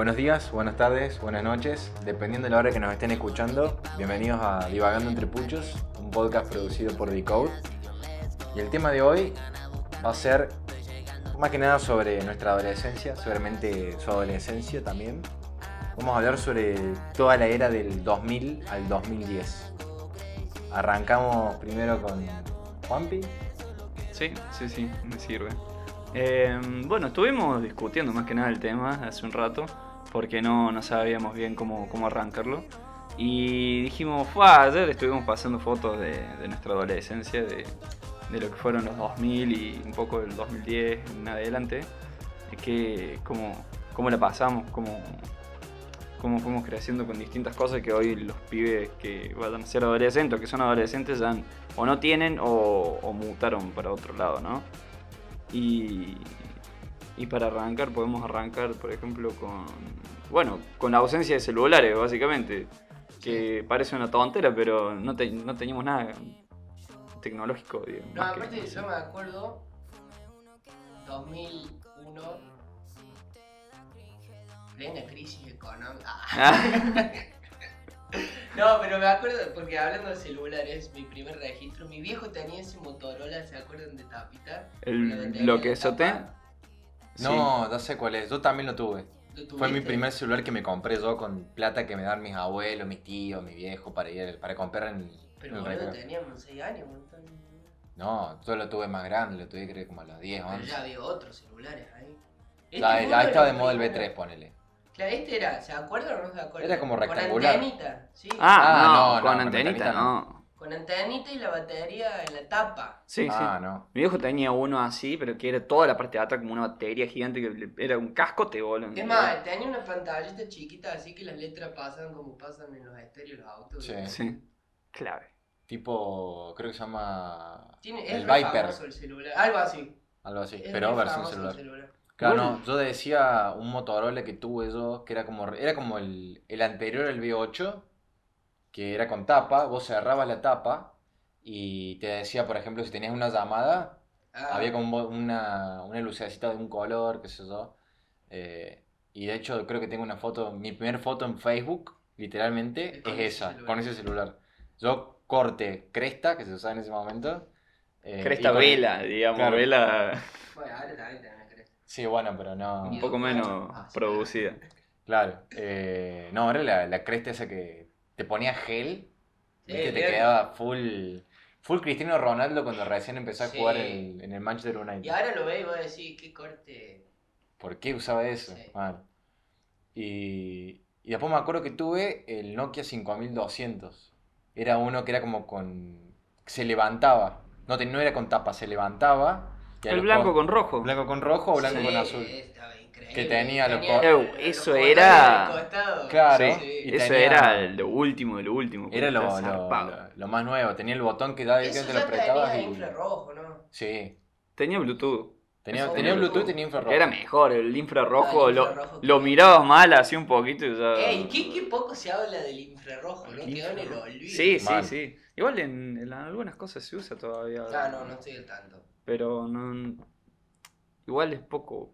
Buenos días, buenas tardes, buenas noches, dependiendo de la hora que nos estén escuchando. Bienvenidos a Divagando entre Puchos, un podcast producido por Decode. Y el tema de hoy va a ser más que nada sobre nuestra adolescencia, seguramente su adolescencia también. Vamos a hablar sobre toda la era del 2000 al 2010. Arrancamos primero con Juanpi. Sí, sí, sí, me sirve. Eh, bueno, estuvimos discutiendo más que nada el tema hace un rato, porque no, no sabíamos bien cómo, cómo arrancarlo. Y dijimos, fue ayer estuvimos pasando fotos de, de nuestra adolescencia, de, de, lo que fueron los 2000 y un poco del 2010 en adelante, que cómo, cómo la pasamos, cómo, cómo fuimos creciendo con distintas cosas que hoy los pibes que vayan a ser adolescentes o que son adolescentes ya o no tienen o, o mutaron para otro lado, ¿no? Y, y para arrancar podemos arrancar, por ejemplo, con, bueno, con la ausencia de celulares, básicamente. Que parece una tontera, pero no, te, no teníamos nada tecnológico. Digamos, No, aparte yo me acuerdo 2001 plena crisis económica. Ah. no, pero me acuerdo porque hablando de celulares, mi primer registro, mi viejo tenía ese Motorola, ¿se acuerdan de tapita? El bloquezote. de tapa. No, no sé cuál es, yo también lo tuve. ¿Lo Fue mi primer celular que me compré yo con plata que me dan mis abuelos, mis tíos, mi viejo para ir para comprar en, en Pero el boludo, teníamos 6 años, montón. No, yo lo tuve más grande, lo tuve creo como a los 10, Pero 11. ya había otros celulares ahí. Este Ya, ya estaba de moda el primeros. B3, ponele. Claro, este era, ¿se acuerdan o no se acuerdan? Era como rectangular. Con antenita, sí. Ah, Ah, no, no, no, con con antenita antenita no. Con antenita y la batería en la tapa. Sí, ah, sí. no. Mi viejo tenía uno así, pero que era toda la parte de atrás como una batería gigante que era un cascote, boludo. Es más, tenía una pantallita chiquita así que las letras pasan como pasan en los estéreos los autos. Sí. Sí, clave. Tipo, creo que se llama Tiene, es el Viper, el celular, algo así. algo así, Es pero versión el celular. Claro, no, yo decía un Motorola que tuve yo, que era como, era como el, el anterior al V8, que era con tapa, vos cerrabas la tapa y te decía, por ejemplo, si tenías una llamada, Ah, había como una, una lucecita de un color, qué sé yo. eh, y de hecho creo que tengo una foto, mi primera foto en Facebook, literalmente, Es esa, celular. con ese celular. Yo corte Cresta, que se usaba en ese momento. eh, Cresta con- vela, digamos, Claro. vela Bueno, ahora también tenés cresta. Sí, bueno, pero no... un poco menos Ah, sí. producida. Claro. eh, no, era la, la cresta esa que te ponía gel, Sí, ¿viste? te quedaba full, full Cristiano Ronaldo cuando recién empezó a Sí. jugar en, en el Manchester United. Y ahora lo ves y vos decís, qué corte. ¿Por qué usaba eso? Sí. Mal. Y, y después me acuerdo que tuve el Nokia 5200. Era uno que era como con... se levantaba. No, no era con tapa, se levantaba. a El blanco co- con rojo. Blanco con rojo o blanco Sí, con azul. Que tenía los Eh, eso era-. Claro. Sí. Y Eso tenía- era lo último de lo último. Era lo, lo, lo- lo más nuevo. Tenía el botón que daba que te lo apretabas tenía y... infrarrojo, ¿no? Sí. Tenía Bluetooth. Tenía, Eso tenía era Bluetooth y tenía infrarrojo. Era mejor, el infrarrojo, Ah, el lo, infrarrojo, lo mirabas mal así un poquito y ya... Ey, ¿qué, qué poco se habla del infrarrojo, ¿no? Quedó en el olvido. Sí, sí, sí. Igual en, en algunas cosas se usa todavía. Ah, no, no estoy al tanto. Pero no... Igual es poco...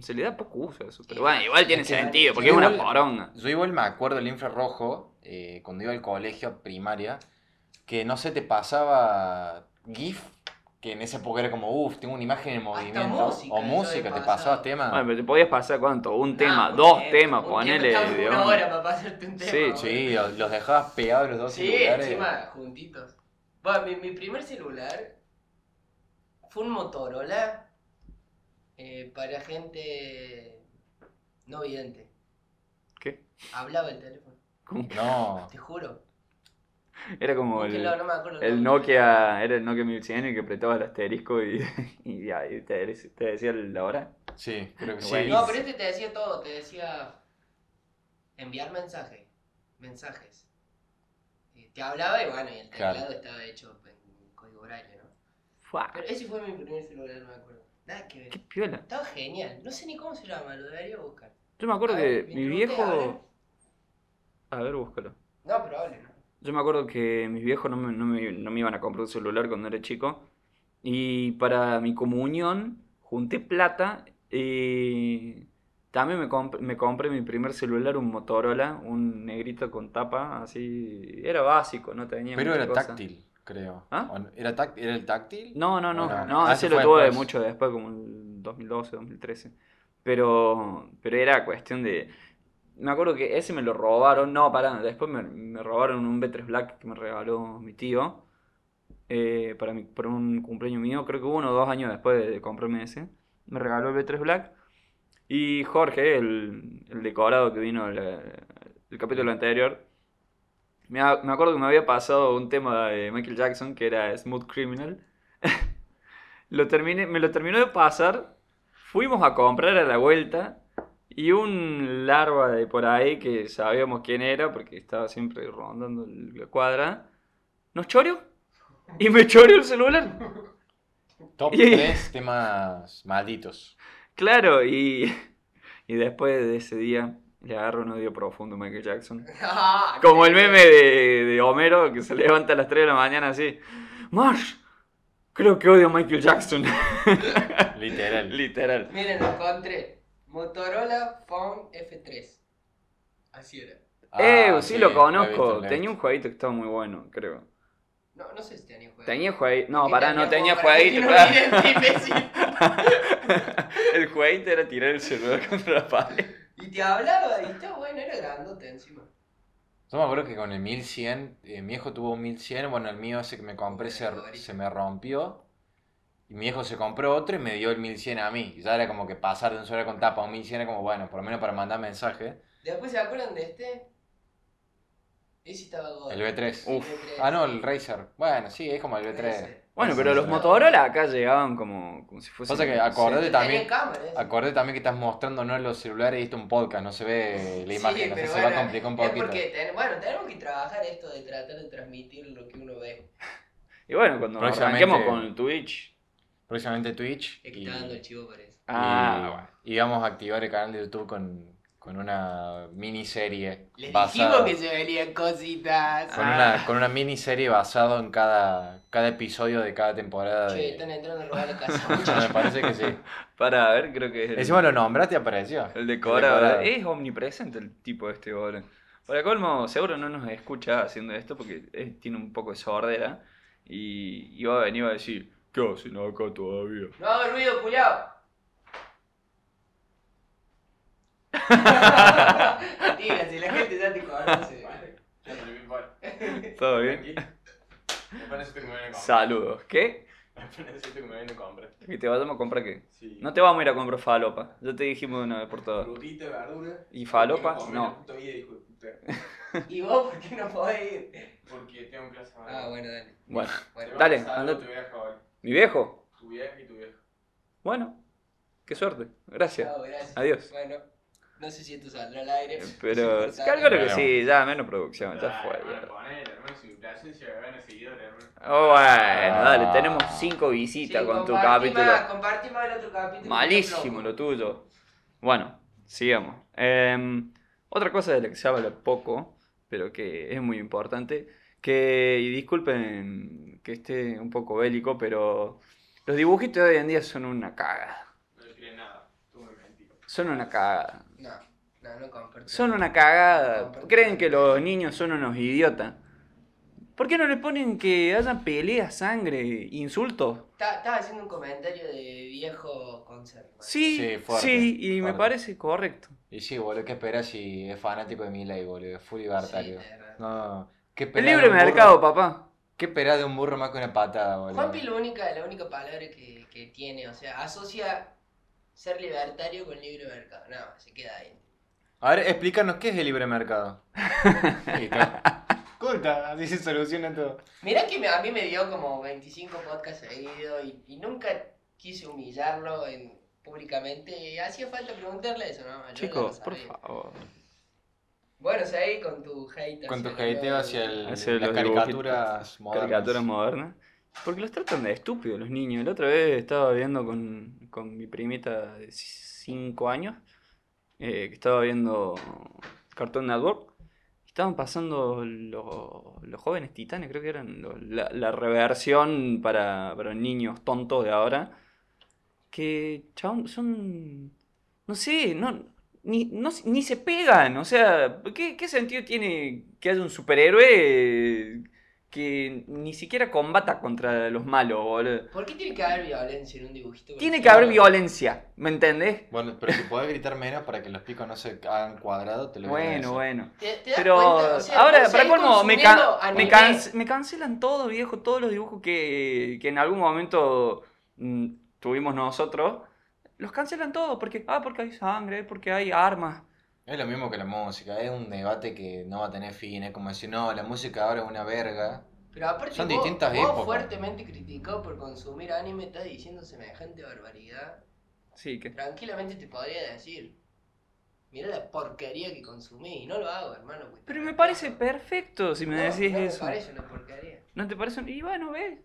Se le da poco uso a eso. Pero Sí, bueno, igual tiene es que- sentido, porque sí, es una igual- poronga. Yo igual me acuerdo del infrarrojo, eh, cuando iba al colegio primaria, que no sé, te pasaba GIF, que en esa época era como, uff, tengo una imagen en movimiento. música, o música, te pasar. pasabas temas. Bueno, pero te podías pasar cuánto, un tema, dos tema, temas, ponele. tema, una hora para pasarte un tema. Sí, sí, los, los dejabas pegados los dos Sí, celulares. encima juntitos. Bueno, mi, mi primer celular fue un Motorola eh, para gente no vidente. ¿Qué? Hablaba el teléfono, ¿Cómo? No, te juro. Era como el, no me acuerdo el. Nokia, era el Nokia 1100 y que apretabas el asterisco y, y ya, y te, te decía la hora. sí, creo que sí. No, pero este te decía todo, te decía enviar mensaje, mensajes. Te hablaba y bueno, y el Claro. teclado estaba hecho en código braille, ¿no? Fua, Pero ese fue mi primer celular, no me acuerdo. Nada que ver. qué piola. Estaba genial. No sé ni cómo se llama, lo debería buscar. Yo me acuerdo A que ver, mi viejo... a ver. A ver, búscalo. No, probable, ¿no? Yo me acuerdo que mis viejos no me, no me- no me iban a comprar un celular cuando era chico. Y para mi comunión junté plata eh, También me, comp- me compré mi primer celular, un Motorola, un negrito con tapa, así. Era básico, no tenía Pero mucha era cosa. táctil, creo. ¿Ah? ¿Era, tac- ¿Era el táctil? No, no, no, No, no, ah, ese lo tuve después. mucho después, como en 2012, 2013. Pero, pero era cuestión de... Me acuerdo que ese me lo robaron, no, pará, después me, me robaron un B3 Black que me regaló mi tío eh, para, mi, para un cumpleaños mío, creo que uno o dos años después de comprarme ese. Me regaló el B3 Black. Y Jorge, el, el decorado que vino el, el capítulo anterior, me, acuerdo que me había pasado un tema de Michael Jackson que era Smooth Criminal. lo terminé, me lo terminó de pasar. Fuimos a comprar a la vuelta. Y un larva de por ahí que sabíamos quién era porque estaba siempre rondando la cuadra. Nos choreó. Y me choreó el celular. Top Y- 3 temas malditos. Claro, y, y después de ese día le agarro un odio profundo a Michael Jackson. Ah, Como el meme de, de Homero que se levanta a las 3 de la mañana así. Marsh, creo que odio a Michael Jackson. Literal. Literal. Miren, lo encontré. Motorola Phone F3. Así era. eh, Ah, sí, lo conozco. lo Tenía un jueguito que estaba muy bueno, creo. No, no sé si tenía juego. Tenía jueguito. No, ¿Qué pará, no tenía jueguito. no claro. El jueguito era tirar el celular contra la pared. Y te hablaba, y estaba bueno, era grandote encima. Yo me acuerdo que con el 1100, eh, mi hijo tuvo un 1100, bueno, el mío ese que me compré se, se me rompió. Y mi hijo se compró otro y me dio el 1100 a mí. Y ya era como que pasar de un celular con tapa a un 1100 era como, bueno, por lo menos para mandar mensaje. Después, ¿se acuerdan de este? Ese estaba God. El B3. Sí, Uf. B3. Ah, no, el Razer. Bueno, sí, es como el B3. Bueno, Sí, pero sí, los sí. Motorola acá llegaban como, como si fuese. Pasa que acordate Tenía también-. Acordé también que estás mostrando no los celulares y esto un podcast, no se ve la Sí, imagen, no sé, pero se va a complicar un Es poquito. porque, ten- bueno, tenemos que trabajar esto de tratar de transmitir lo que uno ve. Y bueno, cuando arranquemos con Twitch. Próximamente Twitch. Es que y- está dando el chivo por eso. Ah, y, bueno. y vamos a activar el canal de YouTube con, con una miniserie Les basada. dijimos que se venían cositas. Con, Ah. una, con una miniserie basada en cada, cada episodio de cada temporada. Che, de- están entrando a robar la casa. Me parece que sí. Para a ver, creo que es el, Encima lo nombraste apareció. el decorado. decorado. Es omnipresente el tipo este ahora. Para colmo, seguro no nos escucha haciendo esto porque es- tiene un poco de sordera. Y, y va a venir a decir: ¿Qué hacen acá todavía? No hago ruido, culiao. Mentira, si la gente ya te conoce. ¿Todo bien? Saludos. ¿Qué? ¿Que te vayamos a comprar qué? No te vamos a ir a comprar falopa. Ya te dijimos de una vez por todas. Frutita, verdura. ¿Y falopa? No. ¿Y vos por qué no podés ir? Porque tengo clase Ah, bueno, dale. Bueno, Bueno, Dale, a andate. Tu vieja hoy. ¿mi viejo? Tu vieja y tu vieja. Bueno, qué suerte. Gracias. chao, gracias. Adiós. Bueno, no sé si esto saldrá al aire. Pero Sí, calculo que sí, ya menos producción, ya Ah, fue. hermano, ya. Oh, bueno, Ah. dale, tenemos cinco Sí, visitas con tu capítulo. más el otro capítulo. Malísimo lo tuyo. Bueno, sigamos. Em, otra cosa de la que se habla poco, pero que es muy importante, que, y disculpen que esté un poco bélico, pero los dibujitos de hoy en día son una cagada. No le creen nada. Tú me mentí. Son una cagada. No. Son una cagada. Creen que los niños son unos idiotas. ¿Por qué no le ponen que haya peleas, sangre, insultos? Ta- Estaba haciendo un comentario de viejo conservador. Sí, Sí, sí, fuerte, y me parece correcto. Y sí, boludo, ¿qué esperas si es fanático de Milei, boludo? Full libertario. Sí, no, ¿qué El libre mercado, papá. ¿Qué esperás de un burro más que una patada, boludo? Juanpi la única, la única palabra que, que tiene, o sea, asocia ser libertario con libre mercado. No, se queda ahí. A ver, explícanos qué es el libre mercado. Listo. Corta, así se soluciona todo. Mirá que me- a mí me dio como 25 podcasts seguidos y, y nunca quise humillarlo en, públicamente. y Hacía falta preguntarle eso, ¿no? Yo ya Chicos, lo por sabía. favor. Bueno, seguí con tu hate. Con tu hacia hateo nueva- hacia el, Hacia las los caricaturas modernas. Caricaturas modernas. Porque los tratan de estúpidos los niños. La otra vez estaba viendo con, con mi primita de 5 años, eh, que estaba viendo Cartoon Network. Estaban pasando los, jóvenes titanes, creo que eran la, la reversión para, para niños tontos de ahora. Que, chabón, son... No sé, no, ni, no, ni se pegan. O sea, ¿qué, qué sentido tiene que haya un superhéroe que ni siquiera combata contra los malos, boludo? ¿Por qué tiene que haber violencia en un dibujito? Tiene que haber violencia, ¿me entendés? Bueno, pero si podés gritar menos para que los picos no se hagan cuadrados, te lo voy a Bueno, bueno. ¿Te, te das Pero cuenta? O sea, ahora, para colmo, me, me, can- me cancelan todo, viejo, todos los dibujos que, que en algún momento mm, tuvimos nosotros. Los cancelan todos, porque, ah, porque hay sangre, porque hay armas. Es lo mismo que la música, es un debate que no va a tener fin, es como decir, no, la música ahora es una verga. Pero aparte, Son vos, distintas vos épocas. fuertemente criticado por consumir anime, estás diciendo semejante barbaridad. Sí, que... Tranquilamente te podría decir, mira la porquería que consumí. Y no lo hago, hermano. porque Pero me parece perfecto si me No, decís no me eso. parece una porquería. ¿No te parece? un- Y bueno, ves.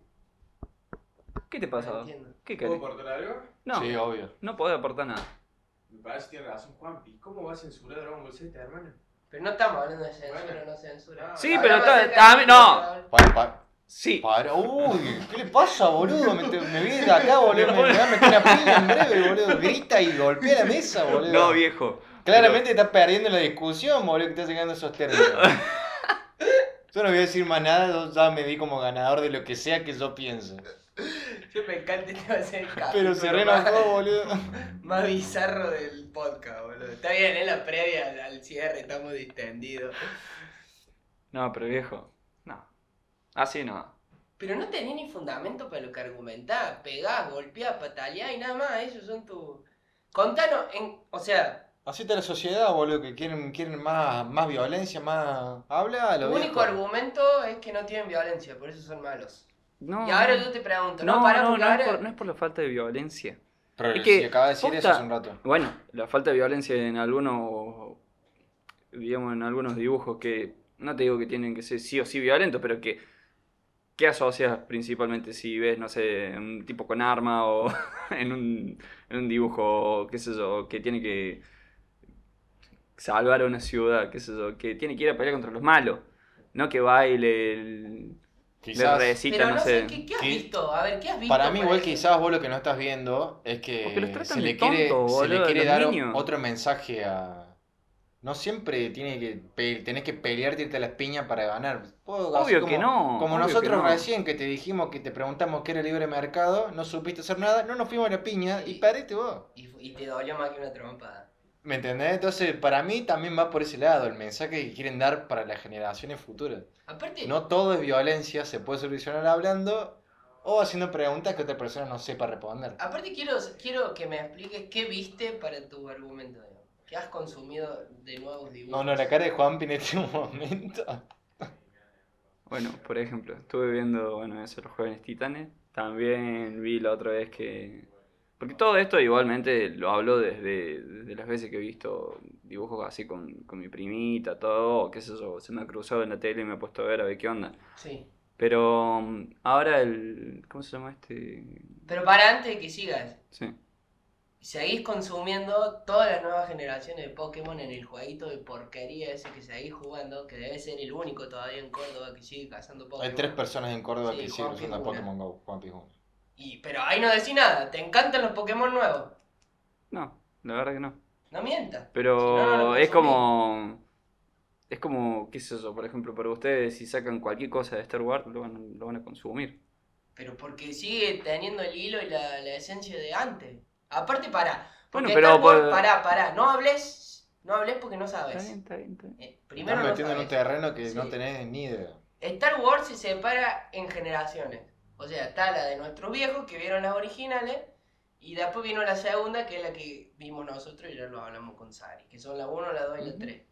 ¿Qué te pasa? No entiendo. ¿Qué ¿Puedo aportar algo? No, Sí, obvio. no podés aportar nada. Me parece que tiene razón Juanpi. ¿Cómo va a censurar Dragon Ball Z, hermano? Pero no estamos hablando de censura Bueno. o no censura. No, Sí, pero está- también- no. Para, para, Sí. para. Uy, ¿qué le pasa, boludo? Me, te- me viene de acá, boludo. Me, me va a meter una piña en breve, boludo. Grita y golpea la mesa, boludo. No, viejo. Claramente estás perdiendo la discusión, boludo, que estás llegando a esos términos. Yo no voy a decir más nada, yo ya me di como ganador de lo que sea que yo piense. Yo me encanta este va a ser el Pero se más- renojó, boludo. Más bizarro del podcast, boludo. Está bien, es la previa al- cierre, estamos distendidos. No, pero viejo. No. Así no. Pero no tenés ni fundamento para lo que argumentás. Pegás, golpeás, pataleás y nada más. Esos son tus. Contanos, en, o sea, Así está la sociedad, boludo, que quieren, quieren más, más violencia, más... Habla, lo único argumento es que no tienen violencia, por eso son malos. No. Y ahora yo te pregunto, no, No, pará no, no, ahora. es por, no es por la falta de violencia. Pero Es que si acaba de decir eso posta- hace un rato. Bueno, la falta de violencia en algunos, digamos, en algunos dibujos que, no te digo que tienen que ser sí o sí violentos, pero que, ¿qué asocias principalmente si ves, no sé, un tipo con arma o en un, en un dibujo, qué sé yo, que tiene que salvar a una ciudad, qué sé yo, que tiene que ir a pelear contra los malos, no que baile, le Quizás, recita, Pero no, no sé. sé, ¿qué, qué has ¿Qué? visto? A ver, ¿qué has visto? para mí igual quizás vos lo que no estás viendo es Porque los que tratan se le quiere, tontos, se le quiere los dar niños. otro mensaje a... No siempre tiene que pe- tenés que pelearte irte a las piñas para ganar. Puedo- Obvio como- que no. Como nosotros que no. recién que te dijimos que te preguntamos qué era libre mercado, no supiste hacer nada, no nos fuimos a la piña y perdiste vos. Y, y te dolió más que una trompada. ¿Me entendés? Entonces, para mí también va por ese lado, el mensaje que quieren dar para las generaciones futuras. Aparte, No todo es violencia, se puede solucionar hablando o haciendo preguntas que otra persona no sepa responder. aparte quiero, quiero que me expliques qué viste para tu argumento. digamos. ¿Qué has consumido de nuevos dibujos? No, no, la cara de Juanpi en este momento. Bueno, por ejemplo, estuve viendo, bueno, eso, Los Jóvenes Titanes. También vi la otra vez que... Porque todo esto igualmente lo hablo desde, desde las veces que he visto dibujos así con, con mi primita, todo, qué sé yo, se me ha cruzado en la tele y me he puesto a ver a ver qué onda. Sí. Pero mm, ahora el... ¿Cómo se llama este? Pero para antes de que sigas, Sí. seguís consumiendo todas las nuevas generaciones de Pokémon en el jueguito de porquería ese que seguís jugando, que debe ser el único todavía en Córdoba que sigue cazando Pokémon. Hay tres personas en Córdoba Sí, que siguen usando. Pokémon Go. Uno. Y, pero ahí no decís nada, ¿te encantan los Pokémon nuevos? No, la verdad que no. No mientas. Pero Si no, no lo es como. Es como, qué sé yo, por ejemplo, para ustedes, si sacan cualquier cosa de Star Wars, lo van, lo van a consumir. Pero porque sigue teniendo el hilo y la, la esencia de antes. Aparte, pará. Bueno, pero Star Wars, por- pará, pará. No hables, no hables porque no sabes. Está bien, está bien, está bien. Eh, primero estás no metiendo en un terreno que no tenés ni idea. Star Wars se separa en generaciones. O sea, está la de nuestros viejos que vieron las originales. Y después vino la segunda, que es la que vimos nosotros y ya lo hablamos con Sari. Que son la 1, la 2 y la Ujú. 3.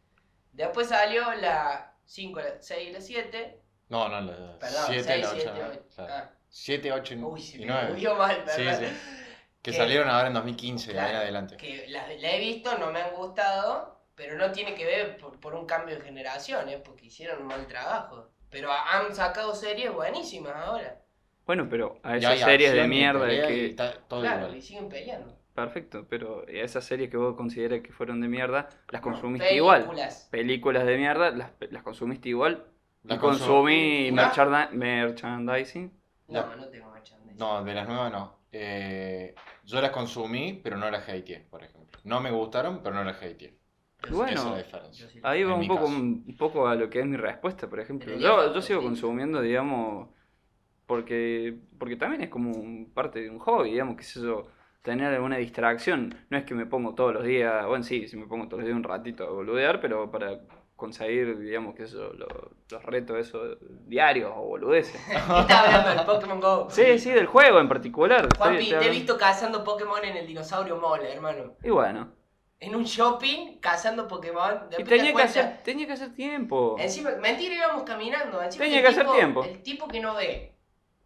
Después salió la 5, la 6 y la 7. No, no, la Perdón, 7, 6, la 7, 8. 8. Ah. 7, 8 Uy, se y me 9. movió mal, Sí, ¿verdad? sí. Que Que- salieron ahora en 2015, de ahí Claro, adelante. Que la, la he visto, no me han gustado, pero no tiene que ver por, por un cambio de generación, ¿eh? porque hicieron un mal trabajo. Pero han sacado series buenísimas ahora. Bueno, pero a esas series de mierda y que. está todo claro, igual. y siguen peleando. Perfecto, pero a esas series que vos consideras que fueron de mierda, las No, consumiste igual. películas. Películas de mierda, las, las consumiste igual. Las y consumí ¿No? mercharda- merchandising. No, no tengo merchandising. No, de las nuevas no. Eh, yo las consumí, pero no las hateé, por ejemplo. No me gustaron, pero no las hateé. Bueno, Ahí va un poco, caso. un poco a lo que es mi respuesta, por ejemplo. Yo, yo sigo consumiendo, digamos, porque, porque también es como un- parte de un hobby, digamos, que es eso, tener alguna distracción. No es que me pongo todos los días, bueno, sí, si me pongo todos los días un ratito a boludear, pero para conseguir, digamos, que eso, lo- los retos esos diarios o boludeces. ¿Qué estás hablando del Pokémon Go? Sí, sí, del juego en particular. Juanpi, Estoy- te he visto cazando Pokémon en el dinosaurio mole, hermano. Y bueno, En un shopping, cazando Pokémon. y te tenía que, hacer, tenía que hacer tiempo. Encima, mentira, íbamos caminando. Encima Tenía que hacer tipo- tiempo. El tipo que no ve,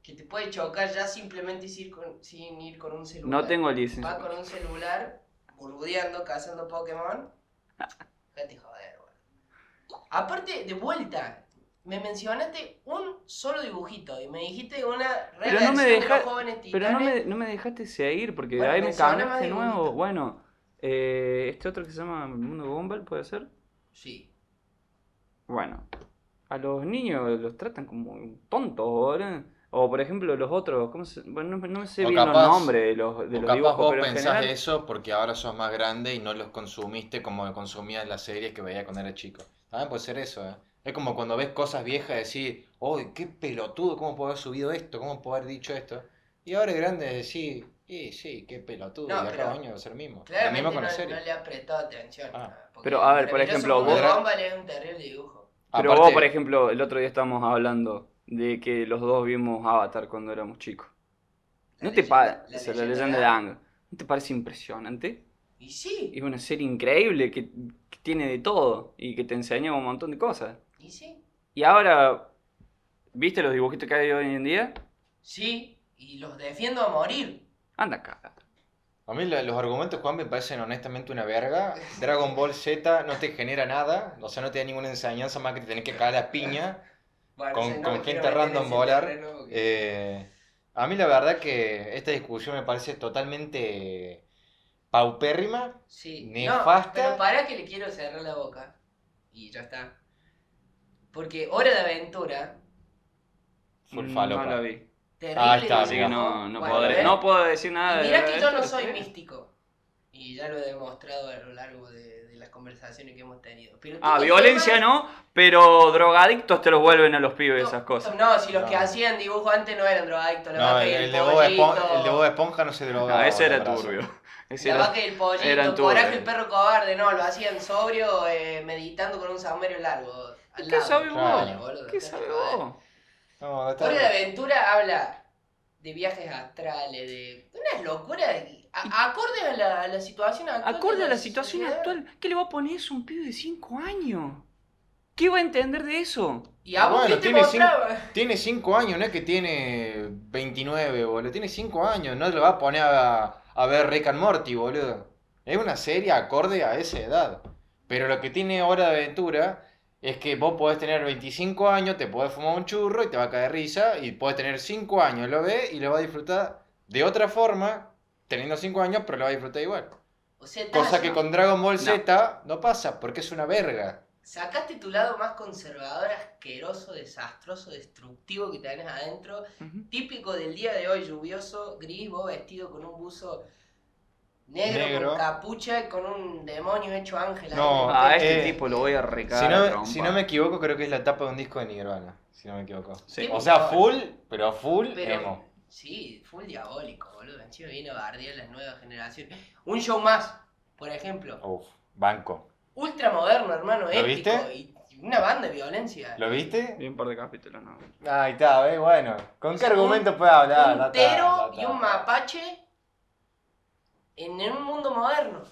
que te puede chocar ya simplemente sin ir con, sin ir con un celular. No tengo licencia. Va con un celular, boludeando, cazando Pokémon. Déjate joder, boludo. Aparte, de vuelta, me mencionaste un solo dibujito y me dijiste una Pero no me de jóvenes Pero no titanes. me, no me dejaste seguir porque Bueno, ahí me cambiaste de nuevo. Bueno, eh, este otro que se llama Mundo Gumball, ¿puede ser? Sí. Bueno, a los niños los tratan como tontos, boludo. O por ejemplo los otros, ¿cómo se...? Bueno, no, no me sé O bien capaz- los nombres de los, de O los capaz dibujos, vos pero en pensás general... eso porque ahora sos más grande y no los consumiste como consumías las series que veía cuando era chico. También puede ser eso, ¿eh? Es como cuando ves cosas viejas y decís, ¡Uy, qué pelotudo! ¿Cómo puedo haber subido esto? ¿Cómo puedo haber dicho esto? Y ahora es grande decís, sí, sí, qué pelotudo. No, y a pero cada año va a ser lo mismo. Claramente mismo no, con la no serie. le ha prestado atención. Ah. Ah, Pero, a ver, por ejemplo, vos- es un terrible dibujo. Pero Aparte- vos, por ejemplo, el otro día estábamos hablando de que los dos vimos Avatar cuando éramos chicos. La ¿No te leyenda- parece la leyenda de Aang? ¿No te parece impresionante? Y sí, Es una serie increíble que, que tiene de todo y que te enseña un montón de cosas. y sí. Y ahora, ¿viste los dibujitos que hay hoy en día? Sí, y los defiendo a morir. Anda acá. A mí la- los argumentos, Juan, me parecen honestamente una verga. Dragon Ball Z no te genera nada, o sea, no te da ninguna enseñanza más que te tenés que cagar la piña. Bueno, Con- no con gente random volar, terreno Eh, a mí la verdad que esta discusión me parece totalmente paupérrima. sí. nefasta. No, pero para que le quiero cerrar la boca. Y ya está. Porque Hora de Aventura, Full Mm. No la vi. terrible Ah, está, Así que no, no, Bueno, podré- ¿ves? no puedo decir nada de mirá que yo no soy ¿sí? místico. Y ya lo he demostrado a lo largo de, de las conversaciones que hemos tenido. Pero Ah, violencia no, pero drogadictos te los vuelven a los pibes esas cosas. No, si los que No. hasian dibujo antes no eran drogadictos. La No, vaca el, y el, el de Bob Esponja, pollito, el de Bob Esponja no se drogaba. Ah, ese era turbio. Ese La era- vaca y el pollito, eran Coraje el perro cobarde, no, lo hacían sobrio eh, meditando con un saumerio largo. al ¿Qué sabes Claro. vos? boludo, ¿Qué joder. vos? No, de Aventura habla de viajes astrales, de unas locuras a- acorde a la, a la situación actual. Acorde de a la situación sociedad. actual, ¿qué le va a poner eso a un pibe de 5 años? ¿Qué va a entender de eso? Y a vos Bueno, qué te tiene cinco-. Tiene 5 años, no es que tiene 29, boludo. Tiene 5 años, no le va a poner a, a ver Rick and Morty, boludo. Es una serie acorde a esa edad. Pero lo que tiene Hora de Aventura es que vos podés tener 25 años, te podés fumar un churro y te va a caer risa. Y podés tener 5 años, lo ves y lo va a disfrutar de otra forma, teniendo 5 años, pero lo va a disfrutar igual. O sea, Cosa que con Dragon Ball. Z no pasa, porque es una verga. Sacaste tu lado más conservador, asqueroso, desastroso, destructivo que tenés adentro. Típico del día de hoy, lluvioso, gris, vos vestido con un buzo negro, Negro. con capucha, con un demonio hecho ángel. No, A este eh, tipo lo voy a recagar. Si no, trompa. si no me equivoco, creo que es la tapa de un disco de Nirvana. Si no me equivoco. Sí. O sea, full, pero full Pero- emo. Sí, full diabólico, boludo. Encima viene a bardear las nuevas generaciones. Un show más, por ejemplo. Uf, banco. Ultra moderno, hermano, ¿Lo épico. viste? Y una banda de violencia. ¿Lo viste? Vi un par de capítulos, no. Ahí está, ¿ves? Bueno. ¿Con qué Un- argumento puedes hablar? un tero y un mapache en, un mundo moderno.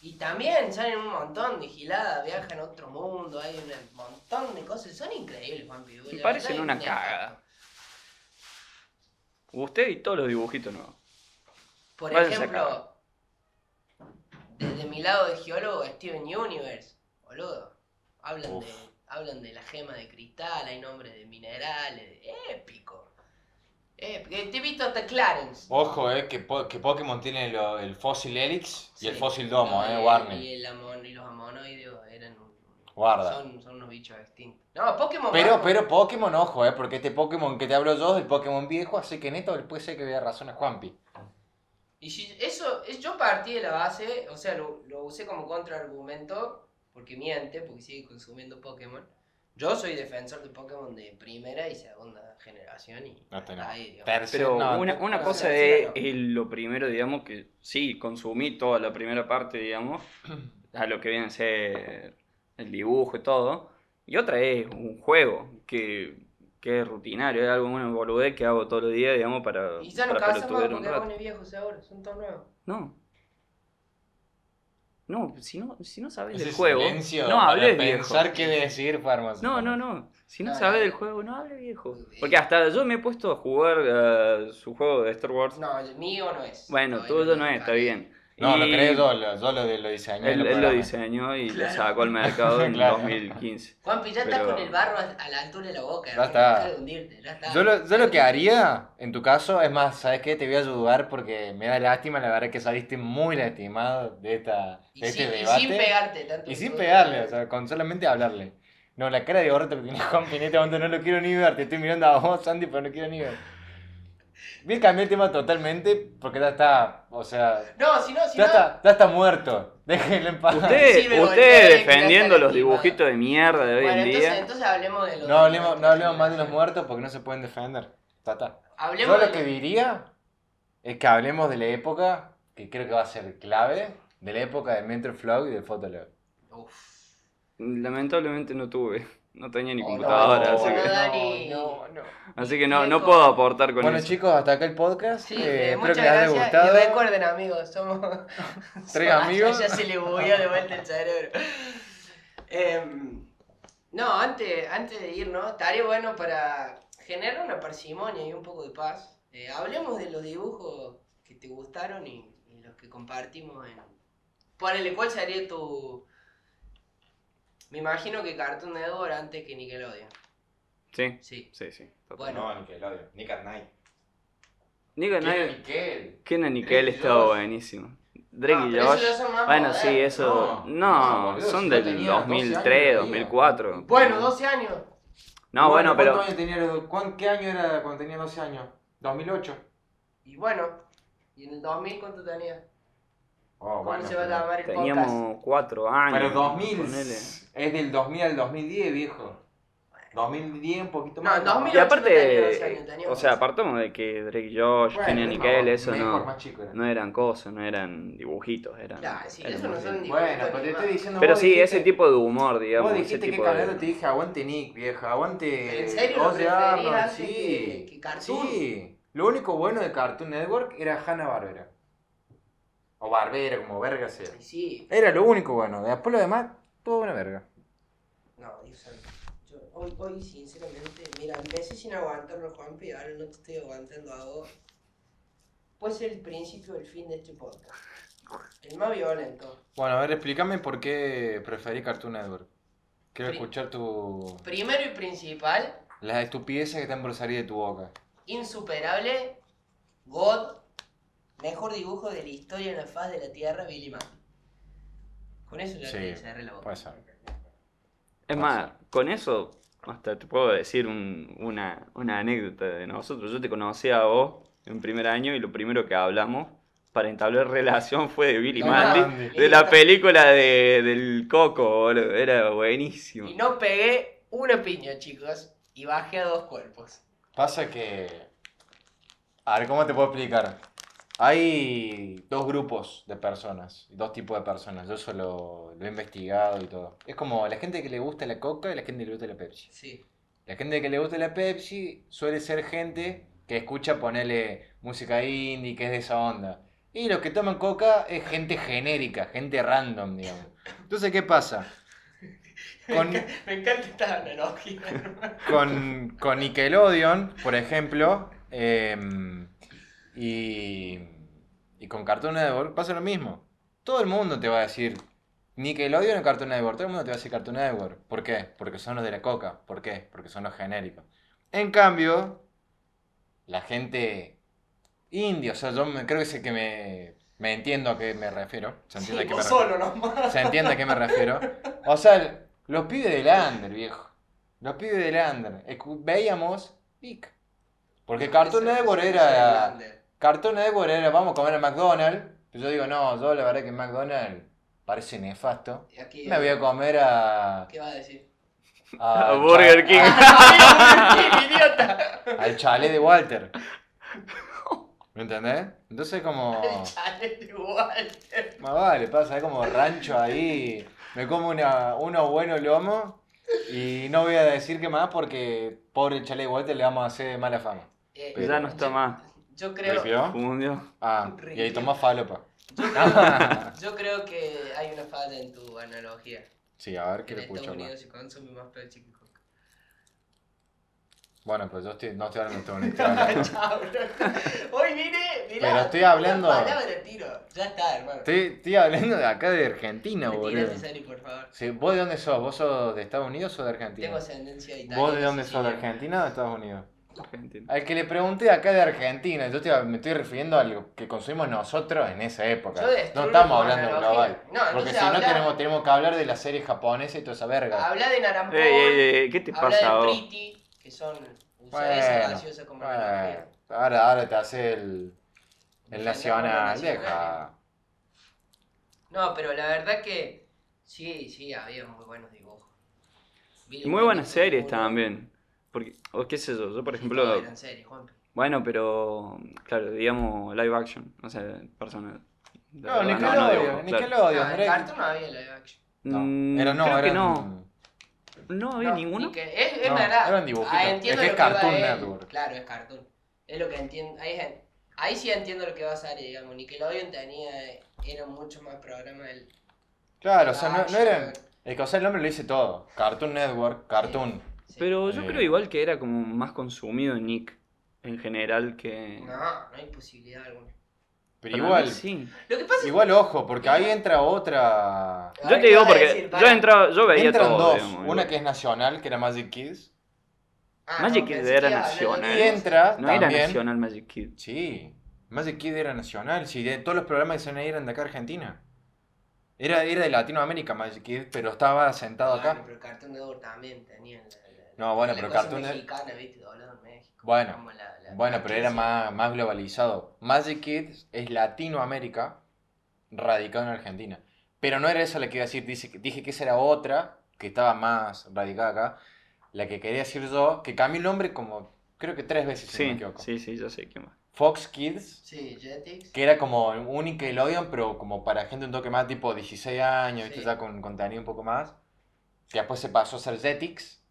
Y también salen un montón de giladas, viajan a otro mundo, hay un montón de cosas. Son increíbles, Juan Pibu. Me parecen una cagada. Usted y todos los dibujitos nuevos. Por ejemplo, desde mi lado de geólogo, Steven Universe, boludo. Hablan Uf. de, hablan de la gema de cristal, hay nombres de minerales, épico. Épico. Te he visto hasta Clarence. Ojo, eh, que, po- que Pokémon tiene lo- el fósil Helix y el fósil Domo, No, eh, Warner. Y, el amon- y los amonoideos eran un- Guarda. son, son unos bichos extintos. No, Pokémon. Pero, vamos. pero Pokémon, ojo, eh, porque este Pokémon que te hablo yo es el Pokémon viejo, así que neto puede ser que vea razón a Juanpi. Y si eso, es, yo partí de la base, o sea, lo, lo usé como contraargumento, porque miente, porque sigue consumiendo Pokémon. Yo soy defensor de Pokémon de primera y segunda generación y No hasta no. ahí, Pero no, una, una no, cosa es el- lo primero, digamos, que sí, consumí toda la primera parte, digamos, a lo que viene a ser el dibujo y todo. Y otra es un juego que, que es rutinario, es algo, una boludez que hago todos los días, digamos, para, Y ya no para un Pokémon rato. viejos ahora, son todos nuevos. No. No, si no, si no sabes Ese del juego, no para hables viejo. pensar qué decir. No, no, no. Si no No, sabes no, del juego, no hables viejo. Porque hasta yo me he puesto a jugar eh, su juego de Star Wars. No, el mío no es. Bueno, tuyo no es, está bien. No, lo Y creé yo, lo, yo lo, lo diseñé. Él, lo él lo diseñó y lo Claro. sacó al mercado en Claro. 2015. Juanpi, ya estás Pero- con el barro a, la altura de la boca. Ya está. de hundirte, ya está. Yo lo, yo lo que haría, en tu caso, es más, ¿sabes qué? Te voy a ayudar porque me da lástima, la verdad que saliste muy lastimado de, esta, Y, de este sin, y debate. sin pegarte tanto. Y sin pegarle, o sea, con solamente hablarle. No, la cara de gorrito que tiene Juan en este momento no lo quiero ni ver. Te estoy mirando a vos, Sandy, pero no quiero ni ver. A cambiar el tema totalmente porque ya está, o sea, No, si no, si ya no. está, ya está muerto. Déjenlo en paz. Usted, Sí, usted defendiendo los dibujitos de mierda de hoy Bueno, en entonces, día. entonces hablemos de los. No hablemos, no hablemos más de los muertos porque no se pueden defender. Ta, ta. Hablemos Yo lo de- que diría es que hablemos de la época, que creo que va a ser clave, de la época de Mentor Flow y del Photolog. Uf. Lamentablemente no tuve. No tenía ni Oh, computadora, no, así no, que, Dani. no, no. así que no, no puedo aportar con Bueno eso. chicos, hasta acá el podcast. Sí, Eh, eh, espero que les haya gustado. Y recuerden, amigos, somos. Tres amigos. Ya, ya se le bugueó de vuelta el cerebro. Em, no, antes, antes de irnos, estaría bueno para generar una parsimonia y un poco de paz. eh, hablemos de los dibujos que te gustaron y, y los que compartimos en. Ponele, ¿cuál sería tu. Me imagino que Cartoon Network antes que Nickelodeon. Sí, Sí. sí, sí. Bueno, No, Nickelodeon. Nick at Night. Nico, nadie- Nickel. Ken and Nickel estaba Josh. buenísimo. Drake Ah, y pero Josh. esos ya son más Bueno, sí, modernos. eso. No, No, no, boludo, son si yo del tenía 12 2003, años, 2004. Bueno, 12 años. No, bueno, pero. ¿cuántos años tenía, cuán- ¿Qué año era cuando tenía 12 años? 2008. Y bueno, ¿y en el 2000 cuánto tenías? Oh, ¿Cómo se va a llamar el podcast? Teníamos cuatro años. Pero 2000 ponele. Es del 2000 al 2010, viejo. 2010 un poquito No, más. en 2000 Y aparte, tenía 12 años, tenía o sea, 11. apartamos de que Drake y Josh, Bueno, Ken and no, Nickel, eso no, chico era. no eran cosas, no eran dibujitos, eran. Ya, sí, eran eso no son bien- Bueno, pero te estoy diciendo Pero sí, dijiste- ese tipo de humor, digamos. Vos ese dijiste que tipo de- te dije aguante Nick, vieja, aguante. ¿En serio Arnold, antes sí. que- que Cartoon? Sí. Lo único bueno de Cartoon Network era Hanna Barbera. O Barbera, como verga sea. Sí, Era lo único bueno. Después lo demás, todo una verga. no, Dios santo. Yo hoy, hoy, sinceramente, mira, empecé sin aguantarlo, Juanpi, ahora no te estoy aguantando a vos. Puede ser el principio o el fin de este podcast. El más violento. Bueno, a ver, explícame por qué preferí Cartoon Network. Quiero Pri- escuchar tu. Primero y principal, Las estupideces que están por salir de tu boca. insuperable, God, mejor dibujo de la historia en la faz de la Tierra, Billy Mandy. Con eso ya Sí, te cerré la boca. Puede ser. Es más, con eso hasta te puedo decir un- una, una anécdota de nosotros. Yo te conocí a vos en primer año y lo primero que hablamos para entablar relación fue de Billy No, Mandy, Mandy. de la película de, del Coco, boludo. Era buenísimo. Y no pegué una piña, chicos, y bajé a dos cuerpos. Pasa que. A ver, ¿cómo te puedo explicar? Hay dos grupos de personas, dos tipos de personas. Yo eso lo, lo he investigado y todo. Es como la gente que le gusta la coca y la gente que le gusta la Pepsi. Sí. La gente que le gusta la Pepsi suele ser gente que escucha ponerle música indie, que es de esa onda. Y los que toman coca es gente genérica, gente random, digamos. Entonces, ¿qué pasa? Con, Me encanta esta analogía. con, con Nickelodeon, por ejemplo, em, y, y con Cartoon Network pasa lo mismo. Todo el mundo te va a decir Nickelodeon o Cartoon Network. Todo el mundo te va a decir Cartoon Network. ¿Por qué? Porque son los de la coca. ¿Por qué? Porque son los genéricos. En cambio, la gente indie, o sea, yo me- creo que sé que me, me entiendo a qué me refiero. Se entiende a qué me solo nomás. Se entiende a qué me refiero. O sea, los pibes del under, viejo. Los pibes del under. Veíamos Pic. Porque Cartoon Network era. Cartoon Network era vamos a comer a McDonald's. Pero yo digo, no, yo la verdad que McDonald's parece nefasto. Y aquí, Me voy a comer a. ¿Qué va a decir? a A Burger King. ¡Ay, idiota! Al chalet de Walter. ¿Me entendés? Entonces como... Chale de Walter. Más vale, pasa, es como rancho ahí. Me como una, unos buenos lomos y no voy a decir que más porque pobre el chalet de Walter le vamos a hacer mala fama. Eh, Pero- Ya no está más. Yo creo. Fundió. Ah, y ahí tomás falopa. yo creo que hay una falla en tu analogía. Sí, a ver, quiero Estados escuchar más. Unidos se consume más Pepsi que Coca. Bueno, pues yo estoy, no estoy hablando de Estados Unidos. Hoy vine, mirá. Pero estoy hablando- Una palabra tiro. Ya está, hermano. Estoy, estoy hablando de acá de Argentina, boludo. Retírate, Sari, por favor. Sí, ¿Vos de dónde sos? ¿Vos sos de Estados Unidos o de Argentina? Tengo ascendencia italiana. ¿Vos de dónde sos? ¿De. Argentina o de Estados Unidos? Argentina. Al que le pregunté acá de Argentina, yo me estoy refiriendo a lo que consumimos nosotros en esa época. No estamos hablando analogía. global. No, Porque si no tenemos, tenemos que hablar de la serie japonesa y toda esa verga. Habla de Narampón. Ey, ¿qué te habla pasa de? Pretty, que son. Bueno, como bueno, ahora, ahora te hace el, nacional. Deja. No, pero la verdad que. Sí, sí, había muy buenos dibujos. Billy Y muy buenas series también. Porque, o qué sé yo, yo por ejemplo. todas eran series, Juanpi. Bueno, pero. Claro, digamos live action. O sea, personas. de No, verdad, Nickelodeon, dibujo, claro. Nickelodeon. No, en era- Cartoon no había live action. no, Mm, era, no, creo que eran- no. No había No, ninguno. ni que- es, es No, verdad. eran dibujitos. Ah, entiendo Es que es que Cartoon él. Network. Claro, es cartoon. Es lo que entiendo. Ahí, ahí sí entiendo lo que va a salir, digamos. Nickelodeon tenía. Era mucho más programa del. Claro, o sea, no, no eran. Es que, o sea, el nombre lo dice todo. Cartoon Network, Cartoon. Sí. Pero yo Eh. creo igual que era como más consumido Nick en general que. No, no hay posibilidad alguna. Pero Para igual, sí. Lo que pasa es igual ojo, porque ahí entra otra. Yo te digo ¿qué vas a porque decir? yo entraba, yo veía Entran todo. dos. digamos, una que es nacional, que era Magic Kids. Ah, Magic no, Kids era que nacional. Y entra No era nacional Magic Kid. Sí, Magic Kid era nacional. Sí, de todos los programas que se ahí eran de acá Argentina. Era, era de Latinoamérica Magic Kid, pero estaba sentado Bueno, acá. pero Cartoon Network también tenía No, bueno, pero Cartoon mexicana, viste, doblado en México. Bueno, como la- la Bueno, pero era más, más globalizado. Magic Kids es Latinoamérica, radicado en Argentina. Pero no era esa la que iba a decir. Dice, dije que esa era otra, que estaba más radicada acá. La que quería decir yo, que cambió el nombre como, creo que tres veces, si no me Sí, equivoco. sí, sí, yo sé quién va. Fox Kids, Sí, Jetix. que era como un Nickelodeon, pero como para gente un toque más tipo 16 años, ¿viste? Sí. ya con contenido un poco más. Que después se pasó a ser Jetix.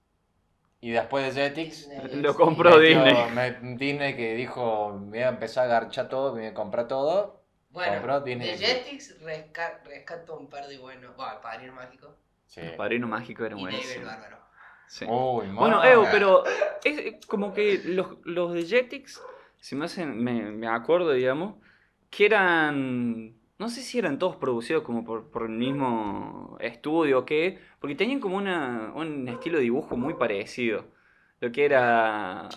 Y después de Jetix, Lo compró Disney. me- Disney que dijo, me voy a empezar a garchar todo, me voy a comprar todo. Bueno, compró Disney. de Jetix resca rescato un par de buenos. Bueno, el Padrino Mágico. Sí. El padrino mágico era el buenísimo. Bárbaro. Sí. Uy, Bueno. Evo, pero es eh, como que los, los de Jetix, se me hacen, me, me acuerdo, digamos, que eran, no sé si eran todos producidos como por, por el mismo estudio o qué, porque tenían como una, un estilo de dibujo muy parecido. Lo que era...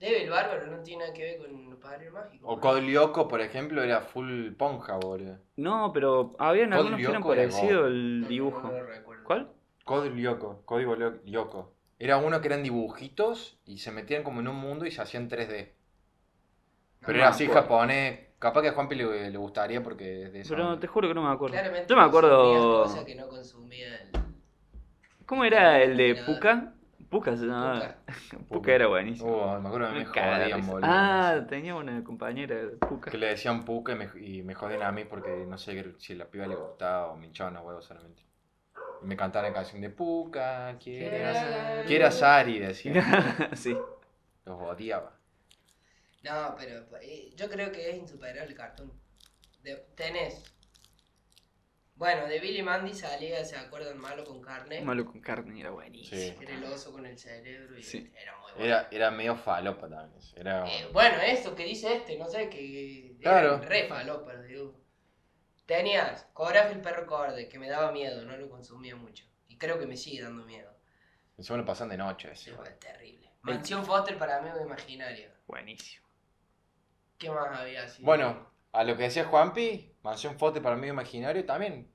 David el Bárbaro no tiene nada que ver con el Padrino Mágico. O. Codlioco, por ejemplo, era full ponja, boludo. No, pero habían Code algunos que eran God. el dibujo. No, no lo. ¿Cuál? Codlioco, código Lyoko. Era uno que eran dibujitos y se metían como en un mundo y se hacían 3D. Pero No era así japonés. Capaz que a Juanpi le, le gustaría porque es de eso. Pero te juro que no me acuerdo. Claramente Yo me acuerdo... cosas que no consumía el ¿Cómo era el de. Puka? Puka se llamaba. Puka. Puka era buenísimo. Uh, me acuerdo que me Me jodían, boludo. Ah, tenía una compañera de Puka. Que le decían puca y me, y me jodían a mí porque no sé si la piba le gustaba o me hinchaban los huevos solamente. Y me cantaban la canción de puca, quiere Sari, decían. sí. Los odiaba. No, pero eh, yo creo que es insuperable el cartoon. De- tenés. Bueno, de Billy Mandy salía, ¿se acuerdan? Malo con carne. Malo con carne era buenísimo. Sí. Era el oso con el cerebro y Sí. era muy bueno. Era, era medio falopa también. Era... Eh, bueno, esto que dice este, no sé, que Claro. eran re falopas, digo. Tenías Coraje el perro corde, que me daba miedo, no lo consumía mucho. Y creo que me sigue dando miedo. Encima lo pasan de noche. Sí, fue terrible. Mansión Foster para amigo imaginario. Buenísimo. ¿Qué más había así? Bueno, a lo que decía Juanpi, Mansión Fote para mí imaginario también.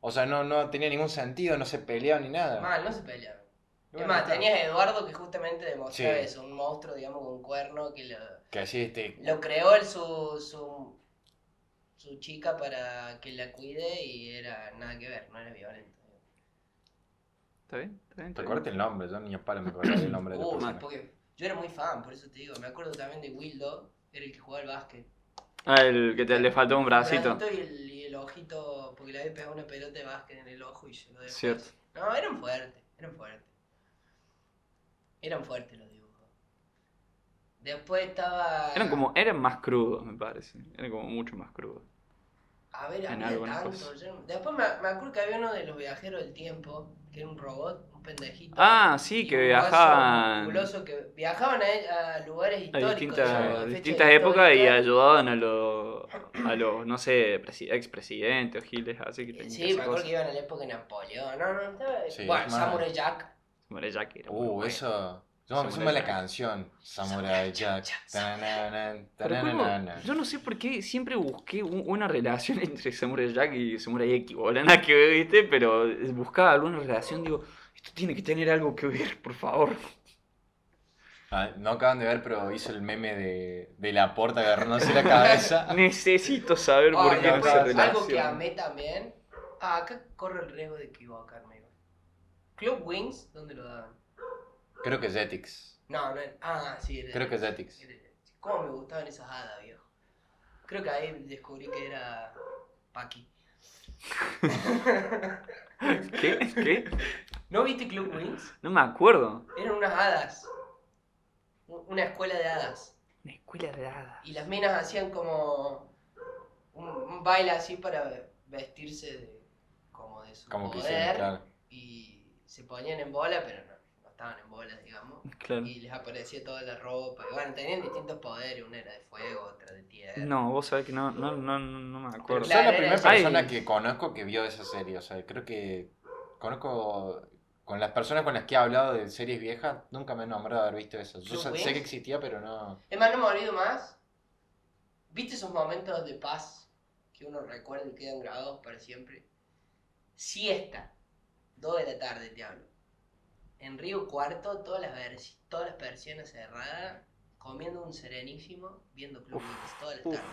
O sea, no, no tenía ningún sentido, no se peleaba ni nada. Mal, no se pelearon. Es bueno, más, está. tenías a Eduardo que justamente demostraba Sí. eso, un monstruo, digamos, con cuerno que lo, Que así este. lo creó el, su, su, su chica para que la cuide y era nada que ver, no era violento. ¿Está bien? ¿Está bien? Recordate el nombre, yo ni a palo me acordaba el nombre de la persona. porque yo era muy fan, por eso te digo, me acuerdo también de Wildo, era el que jugaba al básquet. Ah, el que te, le faltó un bracito. y el, y el ojito, porque le había pegado una pelota de básquet en el ojo y se lo dejó. Cierto. No, eran fuertes, eran fuertes. Eran fuertes los dibujos. Después estaba. Eran como, eran más crudos, me parece. Eran como mucho más crudos. A ver, había tanto. yo Después me, me acuerdo que había uno de los viajeros del tiempo, que era un robot, un pendejito. Ah, sí, que viajaban que viajaban a, a lugares a históricos. distintas, de distintas fechas épocas y ayudaban a los, a los no sé, presi- expresidentes o giles, así que Sí, me acuerdo que iban a la época de Napoleón. No, no, estaba. Sí, bueno, Samurai Jack. Samurai Jack era muy Uh, bueno. eso. Yo me Samurai la Jack. canción. Samurai Jack. Yo no sé por qué siempre busqué un- una relación entre Samurai Jack y Samurai X, boludo, nada que ¿viste? Pero buscaba alguna relación, digo, esto tiene que tener algo que ver, por favor. Ah, no acaban de ver, pero hizo el meme de, de la porta agarrándose la cabeza. Necesito saber por Ay, qué no, no se relaciona. algo que amé también. Ah, acá corro el riesgo de equivocarme. igual. Club Wings, ¿dónde lo daban? Creo que Jetix. No, no Ah, sí, era- Creo que Jetix. era- ¿Cómo me gustaban esas hadas, viejo? Creo que ahí descubrí que era Paqui. ¿Qué? ¿Qué? ¿No viste Club Wings? No me acuerdo. Eran unas hadas. Una escuela de hadas. Una escuela de hadas. Y las minas hacían como un, un baile así para vestirse de, como de su Como que sí, poder. claro. Y se ponían en bola, pero no estaban en bola, digamos. Claro. Y les aparecía toda la ropa. Y bueno, tenían distintos poderes. Una era de fuego, otra de tierra. No, vos sabés que no, no, no, no me acuerdo. Pero Soy Claro, la era primera persona Ay. que conozco que vio esa serie. O sea, creo que conozco. Con las personas con las que he hablado de series viejas, nunca me han nombrado haber visto eso. Yo sé que existía, pero no. Es más, no me olvido más. ¿Viste esos momentos de paz que uno recuerda y quedan grabados para siempre? Siesta. 2 de la tarde te hablo. En Río Cuarto, todas las, vers- todas las persianas cerradas, comiendo un serenísimo, viendo Club Wings toda la uf. tarde.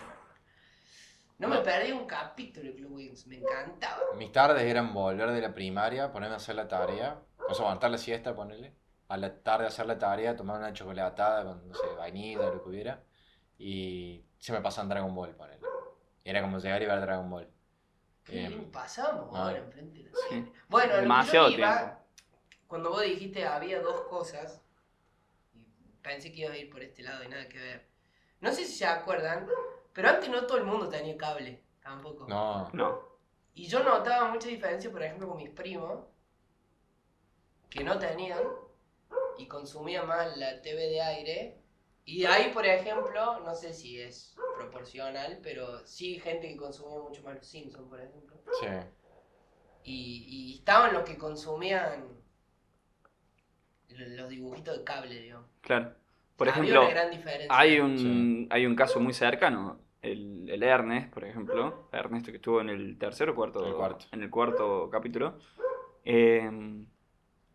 No me perdí un capítulo de Club Wings, me encantaba. Mis tardes eran volver de la primaria, ponerme a hacer la tarea, o sea, aguantar la siesta, ponerle. A la tarde hacer la tarea, tomar una chocolatada con, no sé, vainilla, lo que hubiera. Y se me pasan Dragon Ball, ponerle. Era como llegar y ver Dragon Ball. ¿Qué Em, pasamos ah. ahora enfrente de la Sí. Bueno, lo que Demasiado yo iba, tiempo. Cuando vos dijiste había dos cosas, y pensé que ibas a ir por este lado y nada que ver. No sé si se acuerdan, pero antes no todo el mundo tenía cable, tampoco. No, No. Y yo notaba mucha diferencia, por ejemplo, con mis primos, que no tenían y consumían más la TV de aire. Y ahí, por ejemplo, no sé si es proporcional, pero sí gente que consumía mucho más los Simpsons, por ejemplo. sí. Y, y estaban los que consumían los dibujitos de cable, digamos. Claro. Por Había ejemplo, una gran diferencia. hay un, hay un caso muy cercano. El, el Ernest, por ejemplo. Ernesto que estuvo en el tercer o cuarto. El cuarto. En el cuarto capítulo. Eh,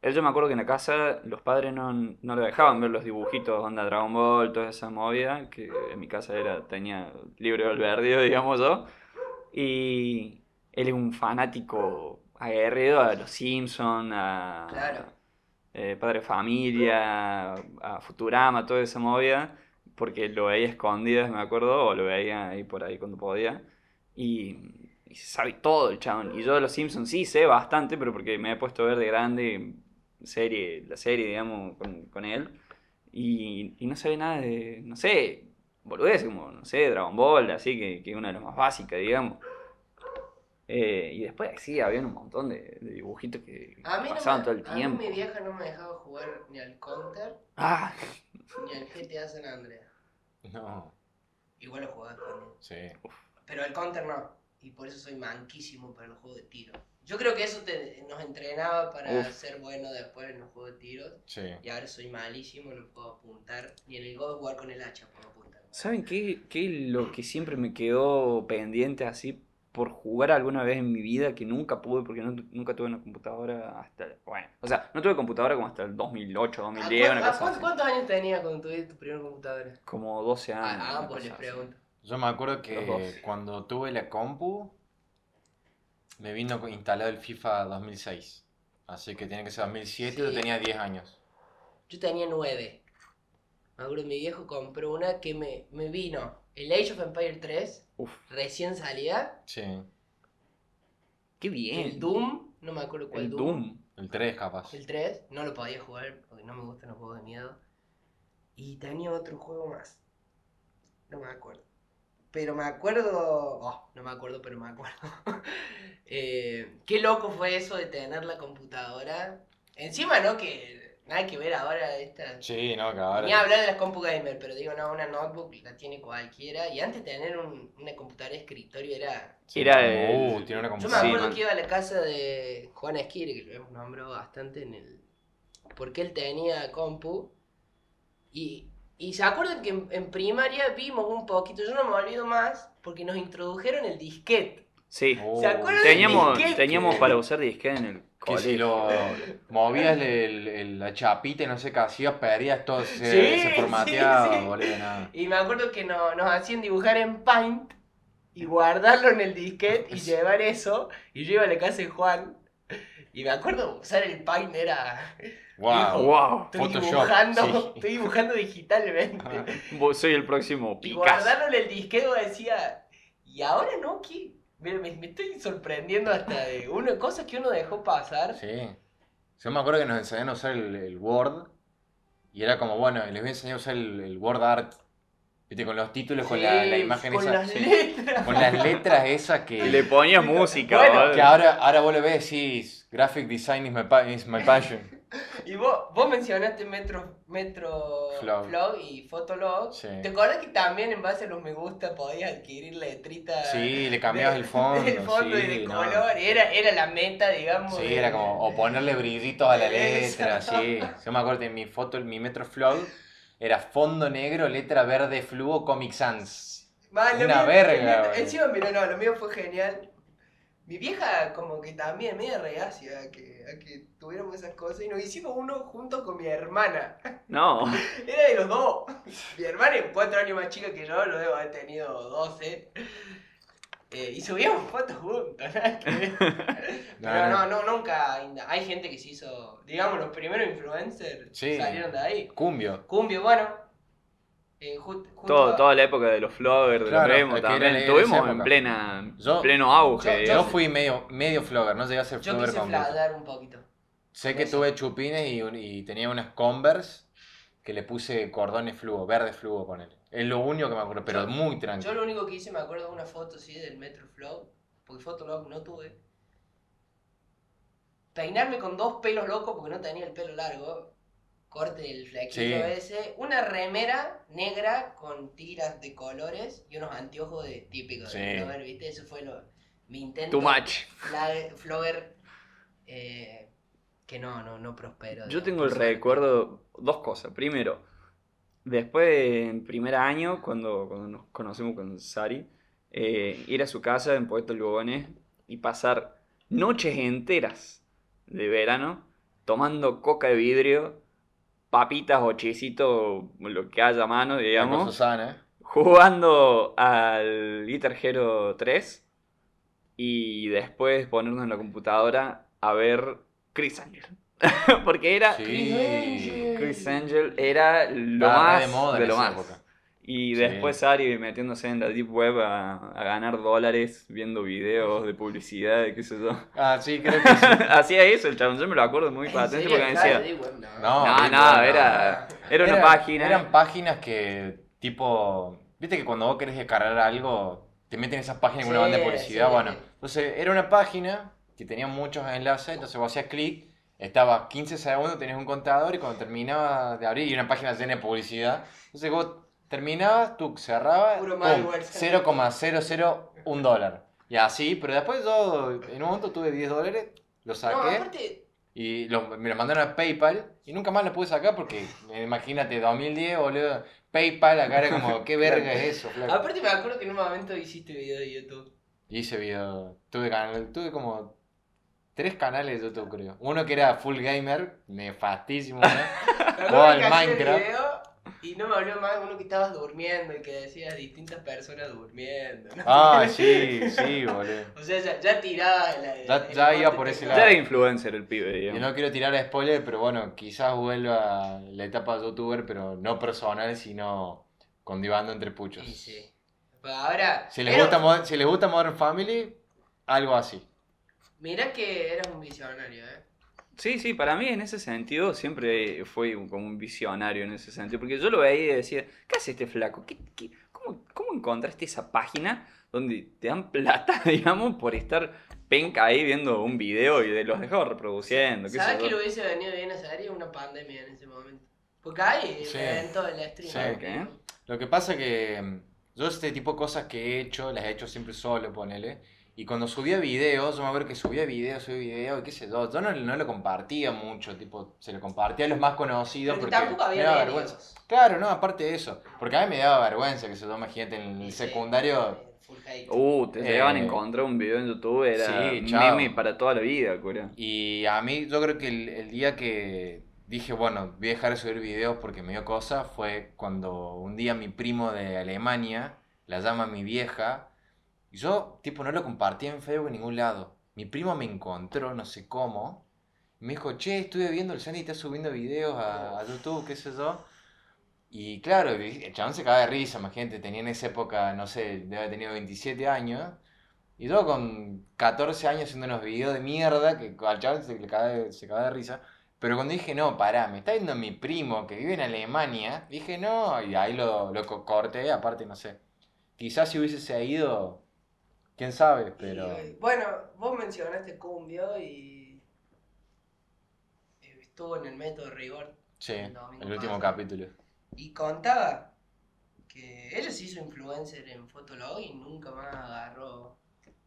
él yo me acuerdo que en la casa los padres no, no le dejaban ver los dibujitos, onda Dragon Ball, toda esa movida, que en mi casa era, tenía libre albedrío, digamos yo. Y él es un fanático aguerrido a los Simpsons, a Claro. Eh, Padre Familia, a Futurama, toda esa movida, porque lo veía escondidas, me acuerdo, o lo veía ahí por ahí cuando podía. Y, y sabe todo el chabón. Y yo de los Simpsons sí sé bastante, pero porque me he puesto a ver de grande serie, la serie, digamos, con, con él. Y, y no sabe nada de, no sé, boludez, como, no sé, Dragon Ball, así que, que una de las más básicas, digamos. Eh, y después sí, había un montón de, de dibujitos que A mí, no pasaban me- todo el a tiempo. mí mi vieja no me dejaba jugar ni al Counter Ah, ni al GTA San Andreas. No, Igual lo jugaba escondido. sí. Pero al Counter no. Y por eso soy manquísimo para los juegos de tiro. Yo creo que eso te- nos entrenaba para Uf. ser bueno después en los juegos de tiros. Sí. Y ahora soy malísimo, no puedo apuntar. Ni en el God War con el hacha puedo apuntar. ¿saben qué, qué es lo que siempre me quedó pendiente así por jugar alguna vez en mi vida que nunca pude porque no- nunca tuve una computadora hasta, bueno, o sea, no tuve computadora como hasta el 2008, ¿A 2010, cuán- una cosa. ¿Cuántos años tenías cuando tuviste tu primera computadora? Como 12 años. A una ambos cosa les pregunto. Yo me acuerdo que cuando tuve la compu, me vino instalado el FIFA 2006. Así que tiene que ser 2007, yo Sí. tenía 10 años. Yo tenía nueve. Me acuerdo, mi viejo compró una que me, me vino. El Age of Empire 3, Uf, recién salía. Sí, qué bien. El Doom, no me acuerdo cuál El Doom. Doom. el 3 capaz. El 3, no lo podía jugar porque no me gustan los juegos de miedo. Y tenía otro juego más. No me acuerdo. Pero me acuerdo. Oh, no me acuerdo, pero me acuerdo. Eh, qué loco fue eso de tener la computadora. Encima, ¿no? Que nada que ver ahora esta. Sí, no, que ahora... Ni hablar de las compu gamer, pero digo, no, una notebook la tiene cualquiera. Y antes tener un- una computadora de escritorio era. Sí, Era uh, el- tiene una Yo me computadora. Sí, acuerdo man. que iba a la casa de Juan Esquire, que lo hemos nombrado bastante en el. Porque él tenía compu. Y, y se acuerdan que en, en primaria vimos un poquito, yo no me olvido más, porque nos introdujeron el disquete. Sí. Oh, ¿Se acuerdan del Teníamos, teníamos para usar disquete en el Que si lo movías el- el- la chapita y no sé qué hacías, perdías todo, se, Sí, se formateaba, sí, sí. boludo, nada. Y me acuerdo que no- nos hacían dibujar en Paint y guardarlo en el disquete y llevar eso. Y yo iba a la casa de Juan. Y me acuerdo usar el Paint era. Wow. Wow. Estoy Photoshop, dibujando, sí. estoy dibujando digitalmente. Soy el próximo Y Picasso. guardarlo en el disquete decía. Y ahora no, ¿qué? Mira, me, me estoy sorprendiendo hasta de una cosas que uno dejó pasar. Sí. Yo me acuerdo que nos enseñaron a usar el, el Word y era como, bueno, les voy a enseñar a usar el, el Word Art. Viste, con los títulos, con la, la imagen con esa. las sí. letras. Con las letras esas que. Y le ponías música. Bueno, ¿vale? Que ahora, ahora vos lo ves y decís, graphic design is my, pa- is my passion. Y vos, vos mencionaste Metro, Metro Flow. Flow y Fotolog. Sí. ¿Te acuerdas que también en base a los me gusta podías adquirir letritas? Sí, le cambiabas de- el fondo. del fondo y de no. color. Era, era la meta, digamos. Sí, de- era como, o ponerle brillitos a la Eso. letra, sí. Yo me acuerdo que mi foto, mi Metro Flow, era fondo negro, letra verde fluo, Comic Sans. Man, Una mío- verga, el. Encima, mira, no, lo mío fue genial. Mi vieja como que también media reacia a que, a que tuviéramos esas cosas y nos hicimos uno junto con mi hermana. No. Era de los dos. Mi hermana es cuatro años más chica que yo, lo debo haber tenido 12. Eh, y subíamos fotos juntos, nada que ver. Pero no, no, nunca. Hay gente que se hizo. Digamos, los primeros influencers Sí. salieron de ahí. Cumbio. Cumbio, bueno. Eh, Todo, a- toda la época de los floggers, de Claro, los emos es que también. era Estuvimos esa en época. plena, Yo- pleno auge. yo- digamos. fui medio, medio flogger, no llegué a ser Yo flogger quise completo. fladar un poquito. Sé que Eso. tuve chupines y, un- y tenía unas Converse que le puse cordones fluo, verde fluo con él. Es lo único que me acuerdo, pero Yo- muy Yo tranquilo. lo único que hice, me acuerdo de una foto así del Metro Flow, porque Fotolog no tuve. Peinarme con dos pelos locos porque no tenía el pelo largo. Corte el flequillo Sí. ese. Una remera negra con tiras de colores y unos anteojos de típicos de Sí. flogger, ¿viste? Eso fue lo, mi intento. Too much. Flogger eh, que no, no, no prosperó. Yo tengo el recuerdo, dos cosas. Primero, después en primer año, cuando, cuando nos conocimos con Sari, eh, ir a su casa en Puerto Lugones y pasar noches enteras de verano tomando coca de vidrio, papitas o chisitos, lo que haya a mano, digamos, jugando al Guitar Hero 3 y después ponernos en la computadora a ver Chris Angel. Porque era Sí. Chris Angel era lo Estaba más de moda lo más. época. Y Sí. después Ari metiéndose en la deep web a, a ganar dólares viendo videos de publicidad, de qué sé yo. Ah, sí, creo que sí. Hacía eso el chabón, yo me lo acuerdo muy ¿En patente porque me decía, no. No, no, era, era una Era- página. Eran páginas que, tipo, viste que cuando vos querés descargar algo, te meten esas páginas con una Sí, banda de publicidad. sí. Bueno, entonces era una página que tenía muchos enlaces, entonces vos hacías clic, estaba 15 segundos, tenías un contador y cuando terminaba de abrir, y una página llena de publicidad, entonces vos terminabas, tú cerrabas, Puro pum, malware. 0,001 dólar. Y así, pero después yo en un momento tuve 10 dólares, lo No, saqué. aparte, Y lo- me lo mandaron a PayPal y nunca más lo pude sacar porque, eh, imagínate, 2010, boludo, PayPal, acá era como, ¿qué verga es eso? flaco? aparte me acuerdo que en un momento hiciste video de YouTube. Hice video. Tuve, canal, tuve como tres canales de YouTube, creo. Uno que era full gamer, nefastísimo, ¿no? Jugaba al Minecraft. Y no me habló más uno que estabas durmiendo y que decías distintas personas durmiendo. ¿no? Ah, sí, sí, boludo. O sea, ya, ya tiraba la, Ya- el ya iba por ese Ya lado. era influencer el pibe, Yo digamos. no quiero tirar spoiler, pero bueno, quizás vuelva a la etapa de youtuber, pero no personal, sino con Divando entre puchos. Y sí. Pues ahora. Si les, gusta, si les gusta Modern Family, algo así. Mirá que eras un visionario, ¿eh? Sí, sí, para mí en ese sentido siempre fue un- como un visionario en ese sentido, porque yo lo veía y decía, ¿qué hace este flaco? ¿Qué, qué- cómo, cómo encontraste esa página donde te dan plata, digamos, por estar penca ahí viendo un video y de los dejaba reproduciendo? ¿Sabes que le hubiese venido bien a Sari? Una pandemia en ese momento. Porque ahí Sí. en todo el stream. Sí. Lo que pasa que mm, yo este tipo de cosas que he hecho, las he hecho siempre solo, ponele. Y cuando subía videos, yo me acuerdo que subía videos, subía videos, y qué sé yo, yo no, no lo compartía mucho, tipo, se lo compartía a los más conocidos Pero porque tampoco me daba había vergüenza. Claro, no, aparte de eso, porque a mí me daba vergüenza que se toma gente en el secundario. eh, full hate. Uh, te Eh, llegaban a encontrar un video en YouTube, era sí, meme para toda la vida, cura. Y a mí, yo creo que el, el día que dije, bueno, voy a dejar de subir videos porque me dio cosa, fue cuando un día mi primo de Alemania la llama a mi vieja. Y yo, tipo, no lo compartía en Facebook en ningún lado. Mi primo me encontró, no sé cómo. Y me dijo, che, estuve viendo el Sandy está subiendo videos a, a YouTube, qué sé yo. Y claro, el chabón se cagaba de risa, imagínate, tenía en esa época, no sé, debe haber tenido 27 años. Y yo con 14 años haciendo unos videos de mierda que al chaval se, le cagaba de risa. Pero cuando dije, no, pará, me está viendo mi primo que vive en Alemania, dije, no, y ahí lo, lo co- corté, aparte, no sé. Quizás si hubiese ido, quién sabe, pero... Y, bueno, vos mencionaste Cumbio y. eh, Estuvo en el método rigor. Sí, el el último pasado. capítulo. Y contaba que ella se hizo influencer en Fotolog y nunca más agarró.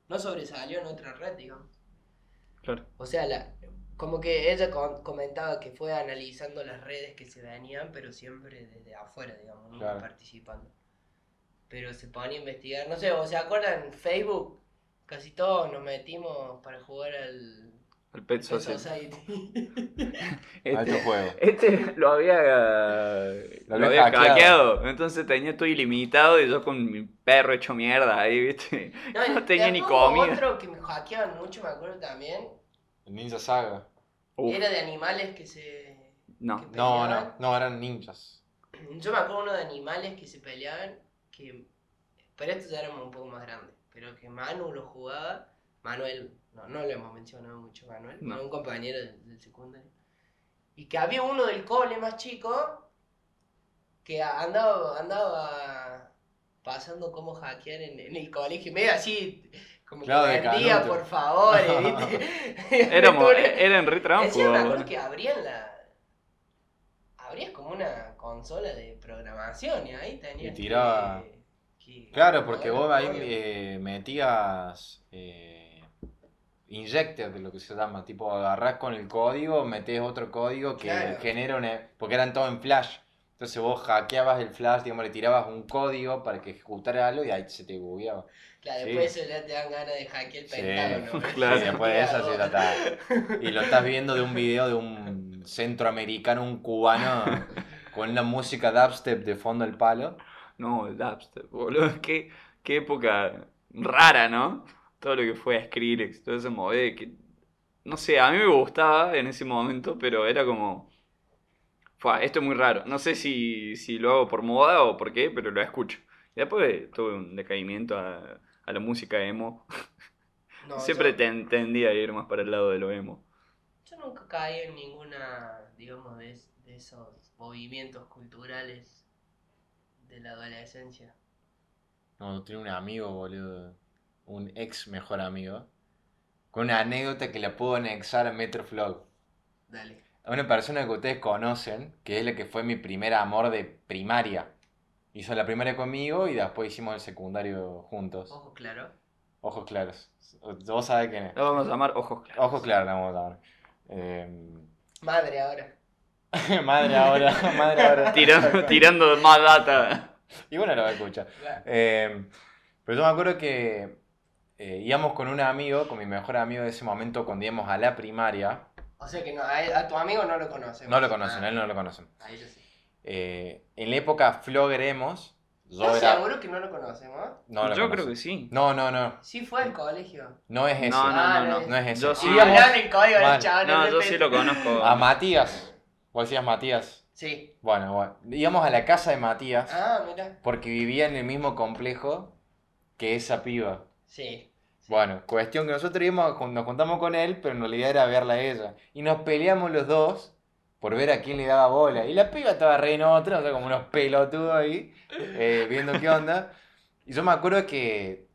No sobresalió en otra red, digamos. Claro. O sea, la, como que ella comentaba que fue analizando las redes que se venían, pero siempre desde afuera, digamos, nunca Claro. participando. Pero se ponía a investigar, no sé, ¿o se acuerdan? Facebook, casi todos nos metimos para jugar al El Pet Pet Society. Society. Alto Este, juego. este lo había, lo había había hackeado. hackeado. Entonces tenía todo ilimitado y yo con mi perro hecho mierda ahí, ¿viste? y No tenía ni comida. Otro que me hackeaban mucho, me acuerdo también, El Ninja Saga. Uf, era de animales que se... no. que No, no, no, eran ninjas. Yo me acuerdo uno de animales que se peleaban, que... Pero estos ya éramos un poco más grandes. Pero que Manu lo jugaba. Manuel, no, no lo hemos mencionado mucho, Manuel. No. Un compañero del, del secundario. Y que había uno del cole más chico que andaba, andaba pasando cómo hackear en, en el colegio. Medio así, como Claro, que vendía, por favor, ¿viste? Éramos, Tuve- eran re trampo, Encima me acuerdo boludo. que abrían la. Consola de programación y ahí tenías. Y tiraba- que- que Claro, porque vos ahí eh, metías eh, injected, lo que se llama, tipo agarrás con el código, metés otro código que Claro. genera una... porque eran todo en flash. Entonces vos hackeabas el flash, digamos, le tirabas un código para que ejecutara algo y ahí se te bugueaba. Claro, sí. después eso ya te dan ganas de hackear el Sí, pentágono. claro. Sí, después de eso sí está. Y lo estás viendo de un video de un centroamericano, un cubano, con una música dubstep de fondo al palo. No, el dubstep, boludo. Qué, qué época rara, ¿no? Todo lo que fue Skrillex, todo ese modelo que... No sé, a mí me gustaba en ese momento, pero era como... Fua, esto es muy raro. No sé si, si lo hago por moda o por qué, pero lo escucho. Y después tuve un decaimiento a, a la música emo. No, Siempre yo, ten- tendía a ir más para el lado de lo emo. yo nunca caí en ninguna, digamos, de, de esos movimientos culturales de la adolescencia. No, tiene un amigo, boludo. Un ex mejor amigo. Con una anécdota que la puedo anexar a Metroflog. Dale. A una persona que ustedes conocen, que es la que fue mi primer amor de primaria. Hizo la primaria conmigo y después hicimos el secundario juntos. Ojo claro. Ojos claros. Vos sabés quién es. Lo vamos a llamar ojos claros. Ojos claros, la vamos a llamar. Eh, Madre ahora. madre ahora, madre ahora. Tirando, tirando más data. Y bueno, lo va a escuchar. Eh, pero yo me acuerdo que eh, íbamos con un amigo, con mi mejor amigo de ese momento, cuando íbamos a la primaria. O sea que no, a, a tu amigo no lo conocen. No lo conocen, Ah, él no lo conocen. Ahí yo sí. Eh, en la época Floggeremos, yo ¿Estás era... seguro que no lo conocemos? No lo Yo conocen. creo que sí. No, no, no. Sí fue al colegio. No es ese. No, no, Ah, no, no no. es- No es ese. Yo sí. El código del chaval. No, yo sí lo conozco. a Matías. Vos decías Matías. Sí. Bueno, bueno. Íbamos a la casa de Matías Ah, mira. porque vivía en el mismo complejo que esa piba. Sí. Bueno, cuestión que nosotros íbamos, nos juntamos con él, pero en realidad era verla a ella. Y nos peleamos los dos por ver a quién le daba bola. Y la piba estaba re en otra, o sea, como unos pelotudos ahí, eh, viendo qué onda. Y yo me acuerdo que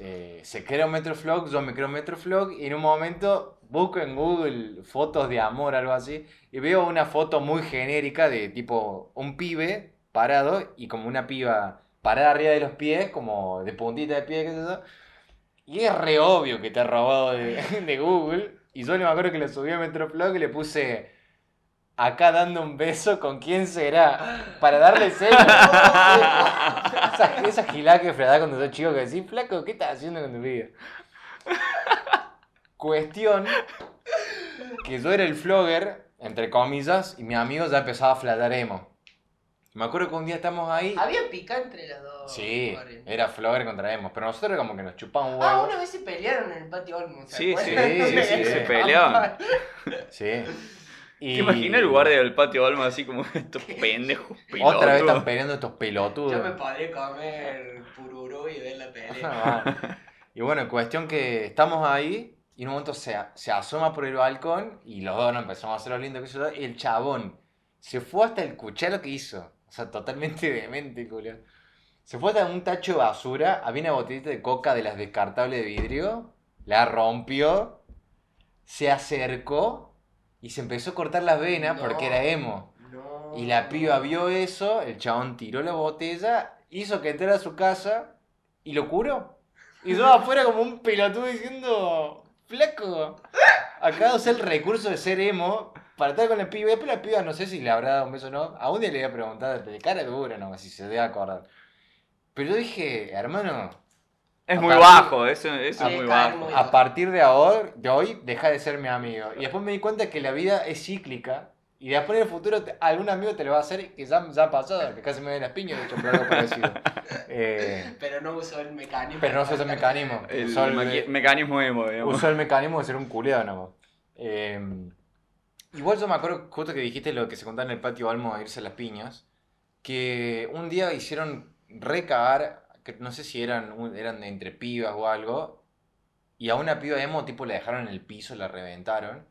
eh, se crea un Metroflog, yo me creo un Metroflog, y en un momento busco en Google fotos de amor, algo así, y veo una foto muy genérica de tipo un pibe parado y como una piba parada arriba de los pies, como de puntita de pie, qué sé. Y es re obvio que te ha robado de, Google. Y yo me acuerdo que lo subí a Metroflog y le puse acá dando un beso con quién será. Para darle celos. esa, esa gilada que fredaba cuando sos chico que decís, flaco, ¿qué estás haciendo con tu vida? Cuestión que yo era el flogger, entre comillas, y mi amigo ya empezaba a flatar emo. Me acuerdo que un día estamos ahí. Había pica entre las dos. Sí, era flogger contra emo. Pero nosotros como que nos chupamos un Ah, huevo. una vez se pelearon en el patio Olmo. ¿se Sí, sí, sí, sí, se peleaban. Sí. Y ¿Te imaginas el guardia del patio Olmo así como estos pendejos pilotos? Otra vez están peleando estos pelotudos. Yo me podría comer pururú y ver la pelea. Ah, y bueno, cuestión que estamos ahí y en un momento se, se asoma por el balcón y los dos nos empezamos a hacer lo lindo que eso. Y el chabón se fue hasta escuchar lo que hizo. O sea, totalmente demente, culo. Se fue hasta un tacho de basura, había una botellita de coca de las descartables de vidrio, la rompió, se acercó y se empezó a cortar las venas No. porque era emo. No. Y la piba vio eso, el chabón tiró la botella, hizo que entrara a su casa y lo curó. Y yo afuera como un pelotudo diciendo, flaco, acá de usar el recurso de ser emo para estar con la piba. Y después la piba no sé si le habrá dado un beso o no. A un día le voy a preguntar de cara dura, no, si se debe acordar. Pero yo dije, hermano, Es A muy partir- bajo, eso, es muy bajo. muy- a partir de ahora, de hoy, deja de ser mi amigo. Y después me di cuenta que la vida es cíclica. Y después en el futuro te- algún amigo te lo va a hacer, que ya, ya ha pasado, que casi me ven las piñas, de hecho, por algo parecido. Eh, Pero no usó el mecanismo. pero no usó ese mecanismo. El Usó el, mecanismo emo, digamos. usó el mecanismo de ser un culiado nomás. Eh, igual yo me acuerdo, justo que dijiste lo que se contaba en el patio Almo a irse a las piñas, que un día hicieron recagar, que no sé si eran, eran de entre pibas o algo, y a una piba emo tipo la dejaron en el piso, la reventaron.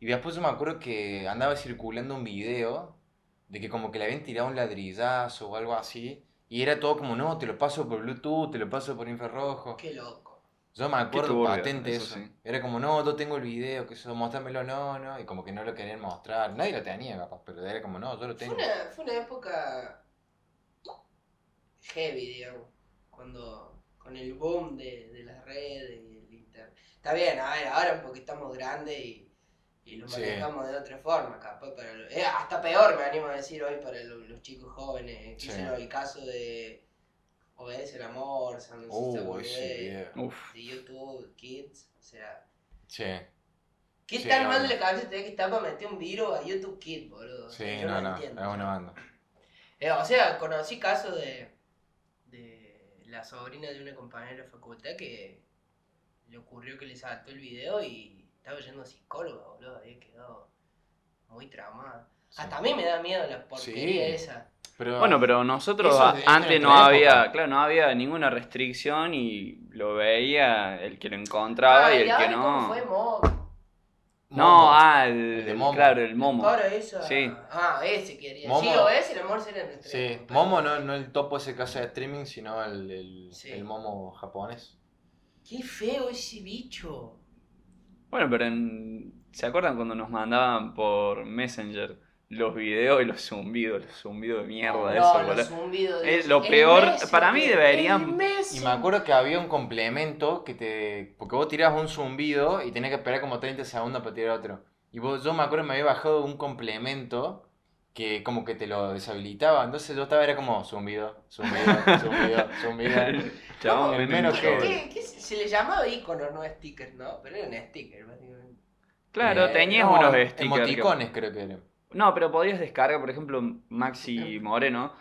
Y después yo me acuerdo que andaba circulando un video de que como que le habían tirado un ladrillazo o algo así. Y era todo como, no, te lo paso por Bluetooth, te lo paso por infrarrojo. Qué loco. Yo me acuerdo patente eso eso. sí. Era como, no, yo tengo el video, que eso, mostrámelo, no, no. Y como que no lo querían mostrar. Nadie lo tenía, capaz, pero era como, no, yo lo Fue tengo. una, fue una época heavy, digamos. Cuando, con el boom de, de las redes y el internet. Está bien, a ver, ahora porque estamos grandes y, y lo Sí. manejamos de otra forma, capaz para lo- eh, hasta peor me animo a decir hoy para lo- los chicos jóvenes. Sí. Sé yo, el caso de Obedece el amor, San no. Uf. de YouTube, Kids, o sea. Sí, ¿Qué Sí, tan no, mal no. de la cabeza te que está para meter un virus a YouTube Kids, boludo? Sí, yo no, no, entiendo. es una banda. Eh, o sea, conocí casos de la sobrina de una compañera de facultad que le ocurrió que le saltó el video y estaba yendo a psicóloga, boludo. Había quedado muy traumada. Sí. Hasta a mí me da miedo la porquería Sí. esa. Pero, Bueno, pero nosotros antes no había, época. claro, no había ninguna restricción y lo veía el que lo encontraba Ah, y el que no. cómo fue? No, Momo. ah, el, El de Momo. claro, el Momo. Ahora esa. Sí. Ah, ese quería. Momo. Sí, o ese, el amor será nuestro. Sí, Momo no, no el topo ese que hace de streaming, sino el, el, Sí. el Momo japonés. Qué feo ese bicho. Bueno, pero en- ¿se acuerdan cuando nos mandaban por Messenger los videos y los zumbidos, los zumbidos de mierda no, eso, los boludo? zumbidos de- Es lo el peor, para mí deberían- Y me acuerdo que había un complemento que te. Porque vos tirabas un zumbido y tenías que esperar como 30 segundos para tirar otro. Y vos, yo me acuerdo que me había bajado un complemento que como que te lo deshabilitaba. Entonces yo estaba, era como zumbido, zumbido, zumbido, zumbido. Chabón, Primero un que-. ¿Qué, qué se le llamaba iconos, no stickers, no? Pero eran stickers, básicamente. Claro, Eh, tenías No, unos stickers. que- Emoticones creo que eran. No, pero podías descargar, por ejemplo, Maxi Moreno.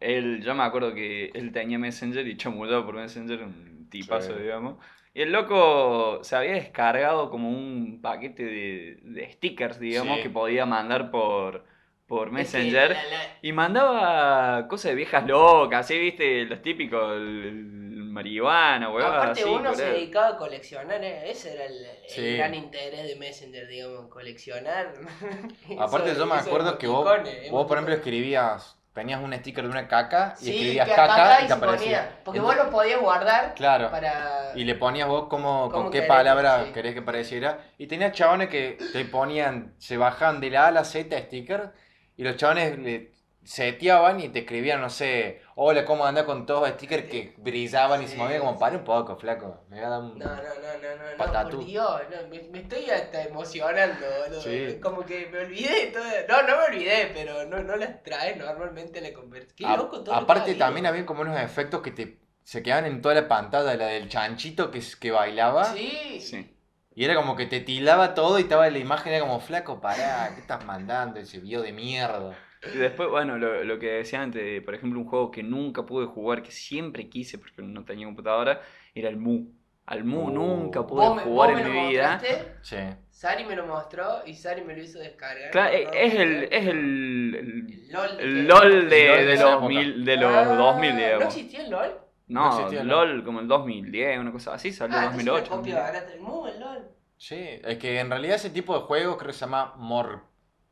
Él, yo me acuerdo que él tenía Messenger y chamullaba por Messenger, un tipazo, Sí. digamos. Y el loco se había descargado como un paquete de, de stickers, digamos, Sí. que podía mandar por, por Es que Messenger. la- la- Y mandaba cosas de viejas locas, ¿sí? ¿Viste? Los típicos, el, el marihuana, weón, Aparte así, uno se dedicaba a coleccionar, eh, ese era el, el Sí. gran interés de Messenger, digamos, coleccionar. Aparte Eso- yo me acuerdo que vos, vos por ejemplo escribías, tenías un sticker de una caca y Sí, escribías que caca, caca y te aparecía. ponía, porque Entonces- vos lo podías guardar Claro. para... Y le ponías vos como, ¿Cómo con qué querés palabra sí. querés que pareciera. Y tenías chabones que te ponían, se bajaban de la A a la Z sticker. Y los chabones le seteaban y te escribían, no sé, hola, ¿cómo andás con todos los stickers que brillaban y se movían como, para un poco, flaco. Me voy a dar un... No, no, no, no, no, no, Patatú. por Dios, no, me, me estoy hasta emocionando, boludo. Sí. Como que me olvidé de todo. No, no me olvidé, pero no, no las traes normalmente en la conversación. Qué A- loco todo. lo aparte ha también había como unos efectos que te se quedaban en toda la pantalla, la del chanchito que, que bailaba. Sí. Sí. Y era como que te tildaba todo y estaba la imagen, era como, flaco, pará, ¿qué estás mandando? Ese video de mierda. Y después, bueno, lo, lo que decía antes, por ejemplo, un juego que nunca pude jugar, que siempre quise porque no tenía computadora, era el Mu. Al Mu Oh. nunca pude Vos me, jugar en lo mi vida. mostraste, Sí. Sari me lo mostró y Sari me lo hizo descargar. Claro, No, es, no, no, el, no. es el, el, El LOL. el LOL de, de los, mil, de los Ah, 2000, ¿No digamos. existía el LOL? No No, existía el LOL como el 2010, una cosa así, salió Ah, en es una 2008. copia 2010. barata del Mu, el LOL. Sí, es que en realidad ese tipo de juegos creo que se llama Mor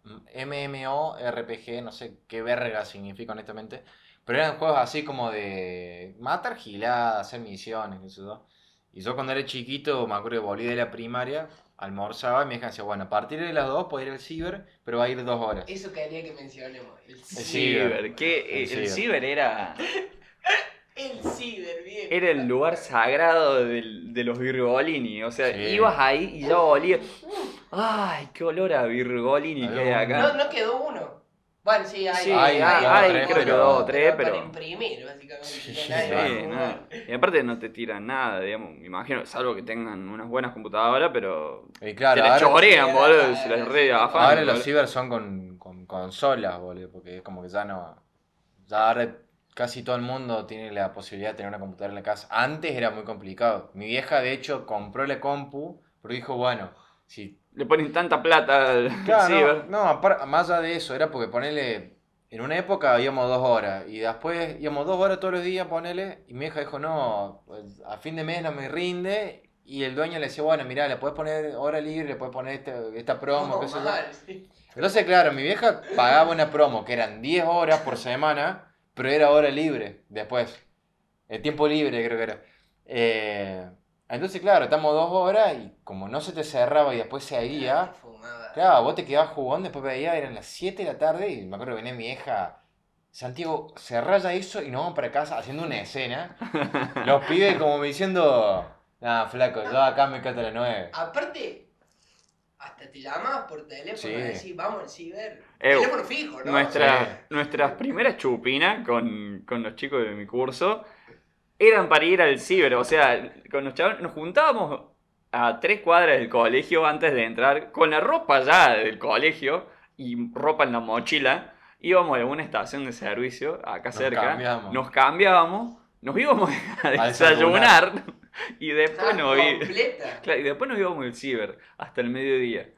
MMO RPG, no sé qué verga significa honestamente, pero eran juegos así como de matar giladas, hacer misiones, qué sé yo. Y yo cuando era chiquito, me acuerdo que volví de la primaria, almorzaba y me decía, bueno, a partir de las 2 puedo ir al ciber, pero va a ir dos horas. Eso quería que mencionemos. El El ciber. Ciber, que El el ciber. ciber era, El ciber, bien. era el lugar sagrado del- de los Virgolini. O sea, Sí. ibas ahí y ya olía. ¡Ay, qué olor a Virgolini que hay acá! No, no quedó uno. Bueno, sí, hay. Sí, hay- hay hay, tres, creo que pero- dos o tres, Para pero. imprimir, básicamente. Sí, sí. Y aparte no te tiran nada, digamos, me imagino, salvo que tengan unas buenas computadoras, pero Y claro, te ahora, chorean, boludo, ahora- se las re ahora afan. los ciber son con, con consolas, boludo, porque es como que ya no... Ya ahora casi todo el mundo tiene la posibilidad de tener una computadora en la casa. Antes era muy complicado. Mi vieja, de hecho, compró la compu, pero dijo, bueno, si Le ponen tanta plata al Claro, ciber. no, más allá de eso, era porque ponele. En una época íbamos dos horas y después íbamos dos horas todos los días, ponele. Y mi hija dijo, no, pues, a fin de mes no me rinde. Y el dueño le decía, bueno, mira, le puedes poner hora libre, le puedes poner este- esta promo, No, qué sé yo. mal, sí. Entonces, claro, mi vieja pagaba una promo que eran 10 horas por semana, pero era hora libre después. El tiempo libre, creo que era. Eh, entonces, claro, estamos dos horas y como no se te cerraba y después seguía. Fumaba. Claro, vos te quedabas jugando, después veía, eran las 7 de la tarde y me acuerdo que venía mi hija. Santiago, cerrá ya eso y nos vamos para casa haciendo una escena. Los pibes como diciendo, nah, flaco, yo acá me cata la 9. Aparte, hasta te llamabas por teléfono Sí. y decís, vamos al ciber. Eh, teléfono fijo, ¿no? Nuestra- Sí. Nuestras primeras chupinas con, con los chicos de mi curso eran para ir al ciber. O sea, con los chavales nos juntábamos a tres cuadras del colegio antes de entrar con la ropa ya del colegio y ropa en la mochila. Íbamos a una estación de servicio acá Nos cerca, cambiamos. nos cambiábamos, nos íbamos a A desayunar y después nos, claro, y después nos íbamos al ciber hasta el mediodía.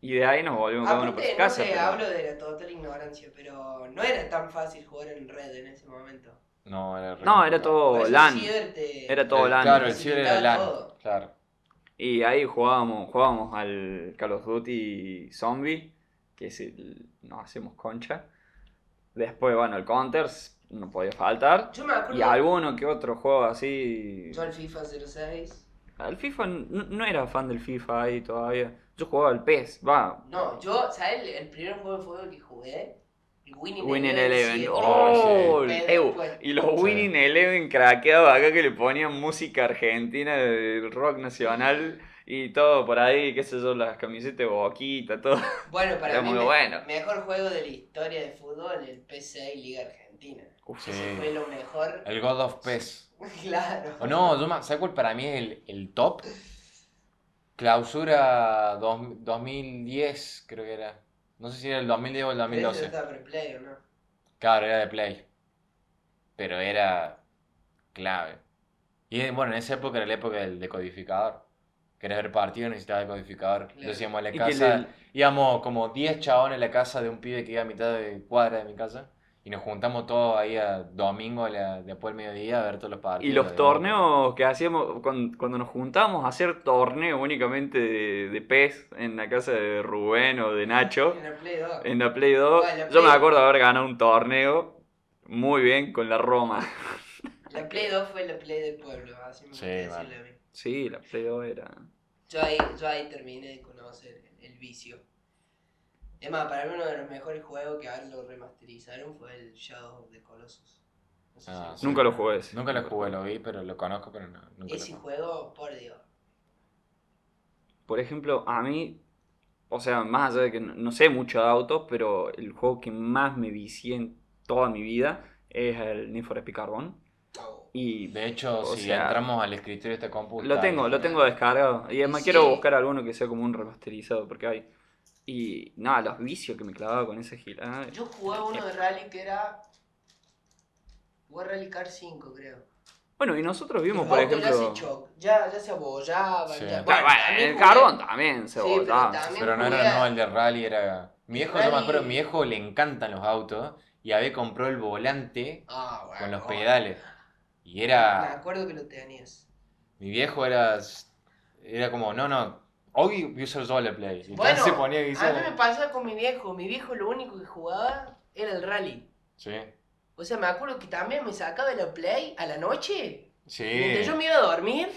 Y de ahí nos volvimos cada uno por su no casa. sé, pero- hablo de la total ignorancia, pero no era tan fácil jugar en red en ese momento. No, era No, era todo el LAN. ciber te- Era todo Eh, LAN. Claro, el ciber era LAN. todo. Claro. Y ahí jugábamos, jugábamos al Call of Duty Zombie, que es el, nos hacemos concha. Después, bueno, el Counter no podía faltar. Yo me acuerdo. Y alguno que otro juego así. Yo al FIFA 06. Al FIFA no, no era fan del FIFA ahí todavía. Yo jugaba al PES, va. No, yo, ¿sabes? El, el primer juego de fútbol que jugué, Winning, Winning Eleven. Oh, ew, después- y los Sí. Winning Eleven craqueados acá que le ponían música argentina del rock nacional y todo por ahí, qué sé yo, las camisetas de boquita, todo. Bueno, para Era mí, muy me- bueno. mejor juego de la historia de fútbol, el PCA Liga Argentina. Uf, Sí. Ese fue lo mejor. El God of PES. Claro. O no, yo me- ¿sabes cuál para mí es el, el top? Clausura dos- 2010, creo que era. No sé si era el 2010 o el Pero ese 2012. estaba replay, ¿o no? Claro, era de Play. Pero era clave. Y bueno, en esa época era la época del decodificador. Querías ver partido, necesitabas decodificador. Claro. Entonces íbamos a la casa, le- íbamos como 10 chabones a la casa de un pibe que iba a mitad de cuadra de mi casa. Y nos juntamos todos ahí a domingo a la- después del mediodía a ver todos los partidos. Y los torneos que hacíamos, cuando, cuando nos juntábamos a hacer torneo únicamente de, de PES en la casa de Rubén o de Nacho, En la Play 2. en la Play 2, Ah, en la yo me acuerdo de haber ganado un torneo muy bien con la Roma. La Play 2 fue la Play del pueblo, así me Sí, gusta vale. decirle a mí. Sí, la Play 2 era... Yo ahí, yo ahí terminé de conocer el vicio. Es más, para mí uno de los mejores juegos que ahora lo remasterizaron fue el Shadow of the Colossus. No sé Ah, si sí. Nunca lo jugué ese. Nunca lo jugué, lo vi, pero lo conozco, pero no, nunca Ese lo juego, por Dios. Por ejemplo, a mí, o sea, más allá de que no, no sé mucho de autos, pero el juego que más me vicié en toda mi vida es el Need for Speed Carbon. Oh. Y De hecho, O si sea, entramos al escritorio de esta compu... Lo tengo, lo tengo descargado. Y además Sí. quiero buscar alguno que sea como un remasterizado, porque hay. Y nada, los vicios que me clavaba con ese gilada. Yo jugué uno de rally que era. Jugué Rally Car 5, creo. Bueno, y nosotros vimos, por ejemplo. ya, ya se abollaban. Sí. ya- Claro, bueno, también el jugué- carbón también se Sí, pero botaba. también Pero no jugué era a- no el de rally, era... Mi viejo, yo me Rally- acuerdo, mi viejo le encantan los autos y había comprado el volante Ah, bueno. con los pedales. Y Me era... acuerdo que lo tenías. Mi viejo era... Era como, no, no, hoy voy a usar yo la Play. Y Bueno, se ponía a mí me pasaba con mi viejo. Mi viejo lo único que jugaba era el rally. Sí, O sea, me acuerdo que también me sacaba de la play a la noche. sí. Mientras yo me iba a dormir,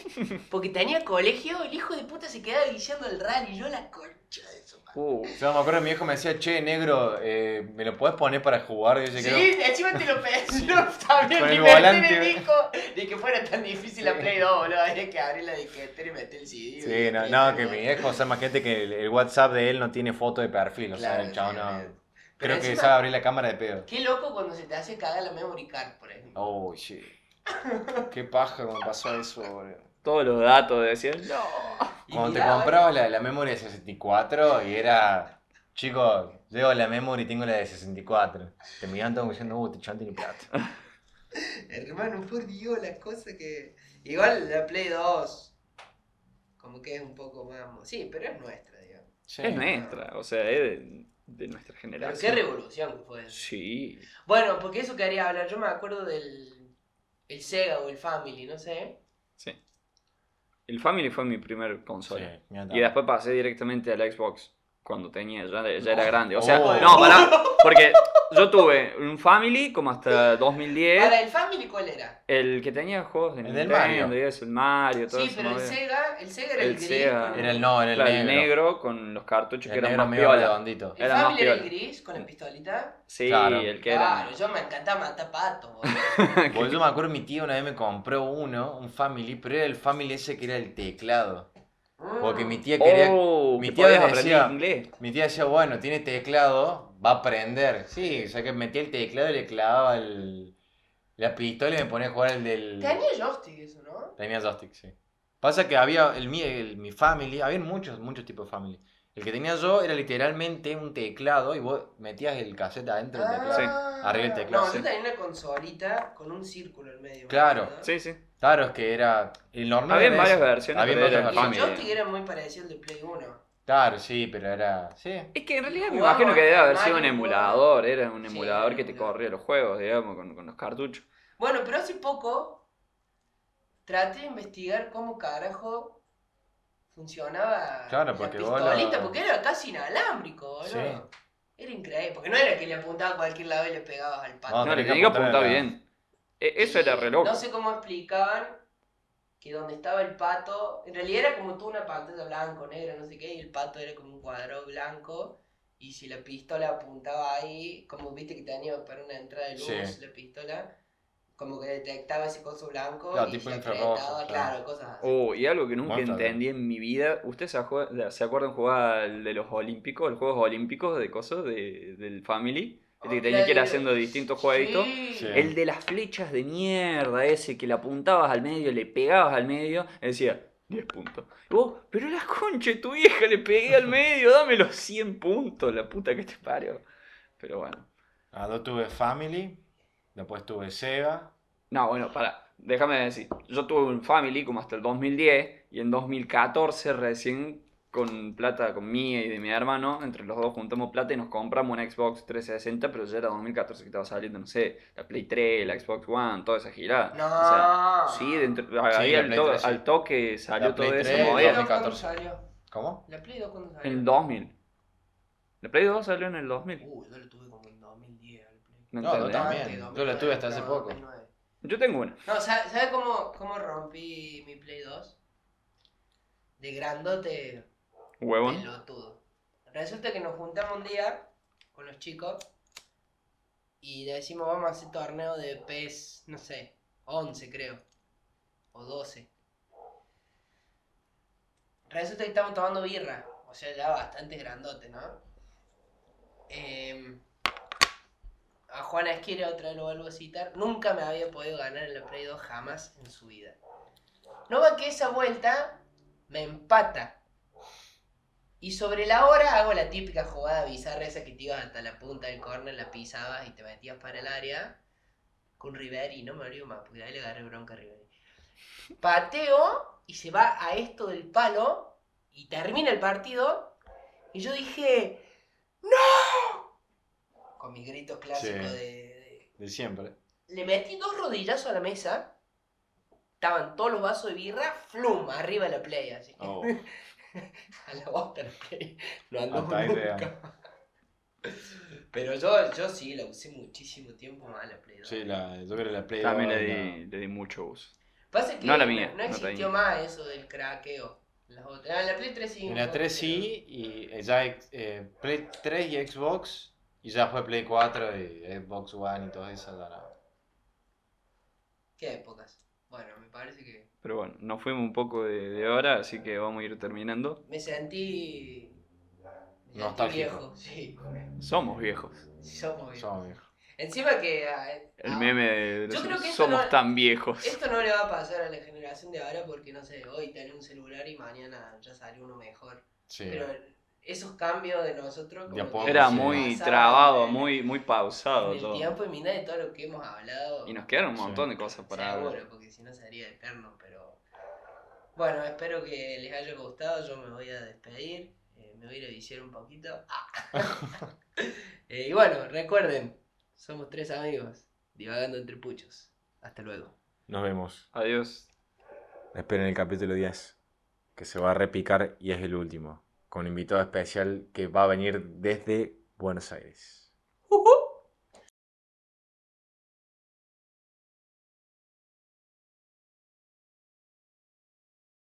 porque tenía colegio, el hijo de puta se quedaba diciendo el rally. Yo la concha de madre. Uh, Yo me acuerdo mi viejo me decía, che, negro, eh, ¿me lo puedes poner para jugar? Yo Sí, encima te lo pensé. No, también Con ni el me volante, me dijo ni que fuera tan difícil la Play 2, boludo. Había que abrir la disquetera y meter el CD. Sí, no, no, que mi viejo, o sea, imagínate que el, el WhatsApp de él no tiene foto de perfil, o sea, el chavo sí, no... Creo Pero que encima- sabe abrir la cámara de pedo. Qué loco cuando se te hace cagar la memory card, por ejemplo. Oh, shit. Qué paja cuando pasó eso, boludo. Todos los datos decían, no. Y Cuando te comprabas la, la memoria de 64 y era... Chicos, llevo la memoria y tengo la de 64. Te miraban todos diciendo, uh, te chante ni plata. Hermano, por Dios, las cosas que. Igual la Play 2. Como que es un poco más. Sí, pero es nuestra, digamos. Sí. Es nuestra, o sea, es de, de nuestra Pero generación. qué revolución que fue. eso. Sí. Bueno, porque eso quería hablar. Yo me acuerdo del. El Sega o el Family, no sé. El Family fue mi primer consola. Sí, Y después pasé directamente al Xbox cuando tenía, ya, ya era grande. O sea, Oh. no, pará, porque yo tuve un Family como hasta 2010. Para el Family, ¿cuál era? El que tenía juegos de El del Nintendo, Mario. y eso, el Mario, todo Sí, eso. pero el ¿no? Sega, el Sega era el, El gris. Sega. con- Era el no, era el Claro, negro. el negro con los cartuchos El que eran negro más medio piola. redondito. El era más Family era el piola. gris con la pistolita. Sí, Claro. el que era. Claro, yo me encantaba matar patos, boludo. Pues yo me acuerdo mi tío una vez me compró uno, un Family, pero era el Family ese que era el teclado. Porque mi tía quería... Oh, mi tía decía- aprender inglés. Mi tía decía, bueno, tiene teclado, va a aprender. Sí, o sea que metía el teclado y le clavaba el, la pistola y me ponía a jugar el del... Tenía joystick eso, ¿no? Tenía joystick, sí. Pasa que había, el, mi, el- mi family, había muchos, muchos tipos de family. El que tenía yo era literalmente un teclado y vos metías el cassette adentro del teclado. Sí. arriba el teclado, No, sí. yo tenía una consolita con un círculo en medio. Claro. ¿verdad? Sí, sí. Claro, es que era... El normal Había varias versiones, Había pero era el joystick era muy parecido al de Play 1. Claro, sí, pero era... Sí. Es que en realidad me imagino que debe haber a sido un emulador, era un emulador que te corría los juegos, digamos, con, con los cartuchos. Bueno, pero hace poco traté de investigar cómo carajo funcionaba Claro, la porque vos pistolita, porque era casi inalámbrico, boludo. Sí. Era increíble, porque no era que le apuntaba a cualquier lado y le pegabas al pato. No, No, le tenía que apuntar la- bien. E- Eso era Y re loco. No sé cómo explicaban que donde estaba el pato, en realidad era como tú una pantalla blanco, negra, no sé qué, y el pato era como un cuadrado blanco. Y si la pistola apuntaba ahí, como viste que tenía para una entrada de luz Sí. la pistola, como que detectaba ese coso blanco Claro, y tipo se infrarrojo, apretaba, claro. claro, cosas así. Oh, y algo que nunca entendí en mi vida. ¿Ustedes se, acu- se acuerdan jugar al de los olímpicos, los Juegos Olímpicos de cosas de, del Family? Que tenía que ir haciendo distintos jueguitos. Sí. Sí. El de las flechas de mierda, ese que le apuntabas al medio, le pegabas al medio, decía 10 puntos. Y vos, pero la concha de tu vieja le pegué al medio, dame los 100 puntos, la puta que te parió. Pero bueno. Ah, yo tuve Family, después tuve Sega. No, bueno, para, déjame decir. Yo tuve un Family como hasta el 2010 y en 2014 recién con plata con mía y de mi hermano, entre los dos juntamos plata y nos compramos una Xbox 360, pero ya era 2014 que estaba saliendo, no sé, la Play 3, la Xbox One, toda esa girada. No. O sea, sí, dentro, ahí la al, Play to- 3, sí. al toque salió La todo eso 3, ¿La Play movida. 2 cuándo 2014. salió? ¿Cómo? ¿La Play 2 cuándo En salió? el 2000. La Play 2 salió en el 2000. Uy, yo la tuve como en 2010 al Play. No, No, yo también. Yo la 2009, tuve hasta hace poco. 2009. Yo tengo una. No, ¿sabes sabe cómo, cómo rompí mi Play 2? De grandote Huevón. pelotudo. Resulta que nos juntamos un día con los chicos y le decimos vamos a hacer torneo de PES, no sé, 11 creo, o 12. Resulta que estamos tomando birra, o sea, ya bastante grandote, ¿no? Em, a Juana Esquire otra vez lo vuelvo a citar, nunca me había podido ganar en la Play 2 jamás en su vida. No va que esa vuelta me empata. Y sobre la hora hago la típica jugada bizarra esa que te ibas hasta la punta del corner, la pisabas y te metías para el área. Con Riveri, no me olvido más, porque ahí le agarré bronca a Riveri. Pateo y se va a esto del palo y termina el partido. Y yo dije, ¡No! Con mis gritos clásicos Sí. de- de, De siempre. le metí dos rodillazos a la mesa. Estaban todos los vasos de birra, flum, arriba de la play, así. Oh. A la bosta la play. No ando Hasta nunca. Pero yo, yo sí, la usé muchísimo tiempo más la play. 2. Sí, la, yo creo que la Play También 2 le la- di, le di mucho uso. Pasa que No la mía, no, no existió más eso del craqueo. Las otras. Ah, la Play 3 sí. En la poco, 3 pero- sí, y ya eh, Play 3 y Xbox, y ya fue Play 4 y Xbox One y todo eso. Ya no. ¿Qué épocas? Bueno, me parece que Pero bueno, nos fuimos un poco de, de hora, así que vamos a ir terminando. me sentí. Me sentí viejo, sí. Somos viejos. Somos viejos. Somos viejos. Encima que. ah, El ah, meme de Yo creo que esto somos no- tan viejos. Esto no le va a pasar a la generación de ahora porque, no sé, hoy tenés un celular y mañana ya salió uno mejor. Sí. Pero esos cambios de nosotros. Como Era muy trabado, en- muy, muy pausado En el todo. tiempo y mira de todo lo que hemos hablado. Y nos quedaron un Sí. montón de cosas para Seguro, hablar. porque si no sería eterno, pero. Bueno, espero que les haya gustado. Yo me voy a despedir. eh, me voy a ir a viciar un poquito. Ah. Eh, y bueno, recuerden, somos tres amigos divagando entre puchos. Hasta luego. Nos vemos. Adiós. Esperen el capítulo 10, que se va a repicar y es el último, con un invitado especial que va a venir desde Buenos Aires.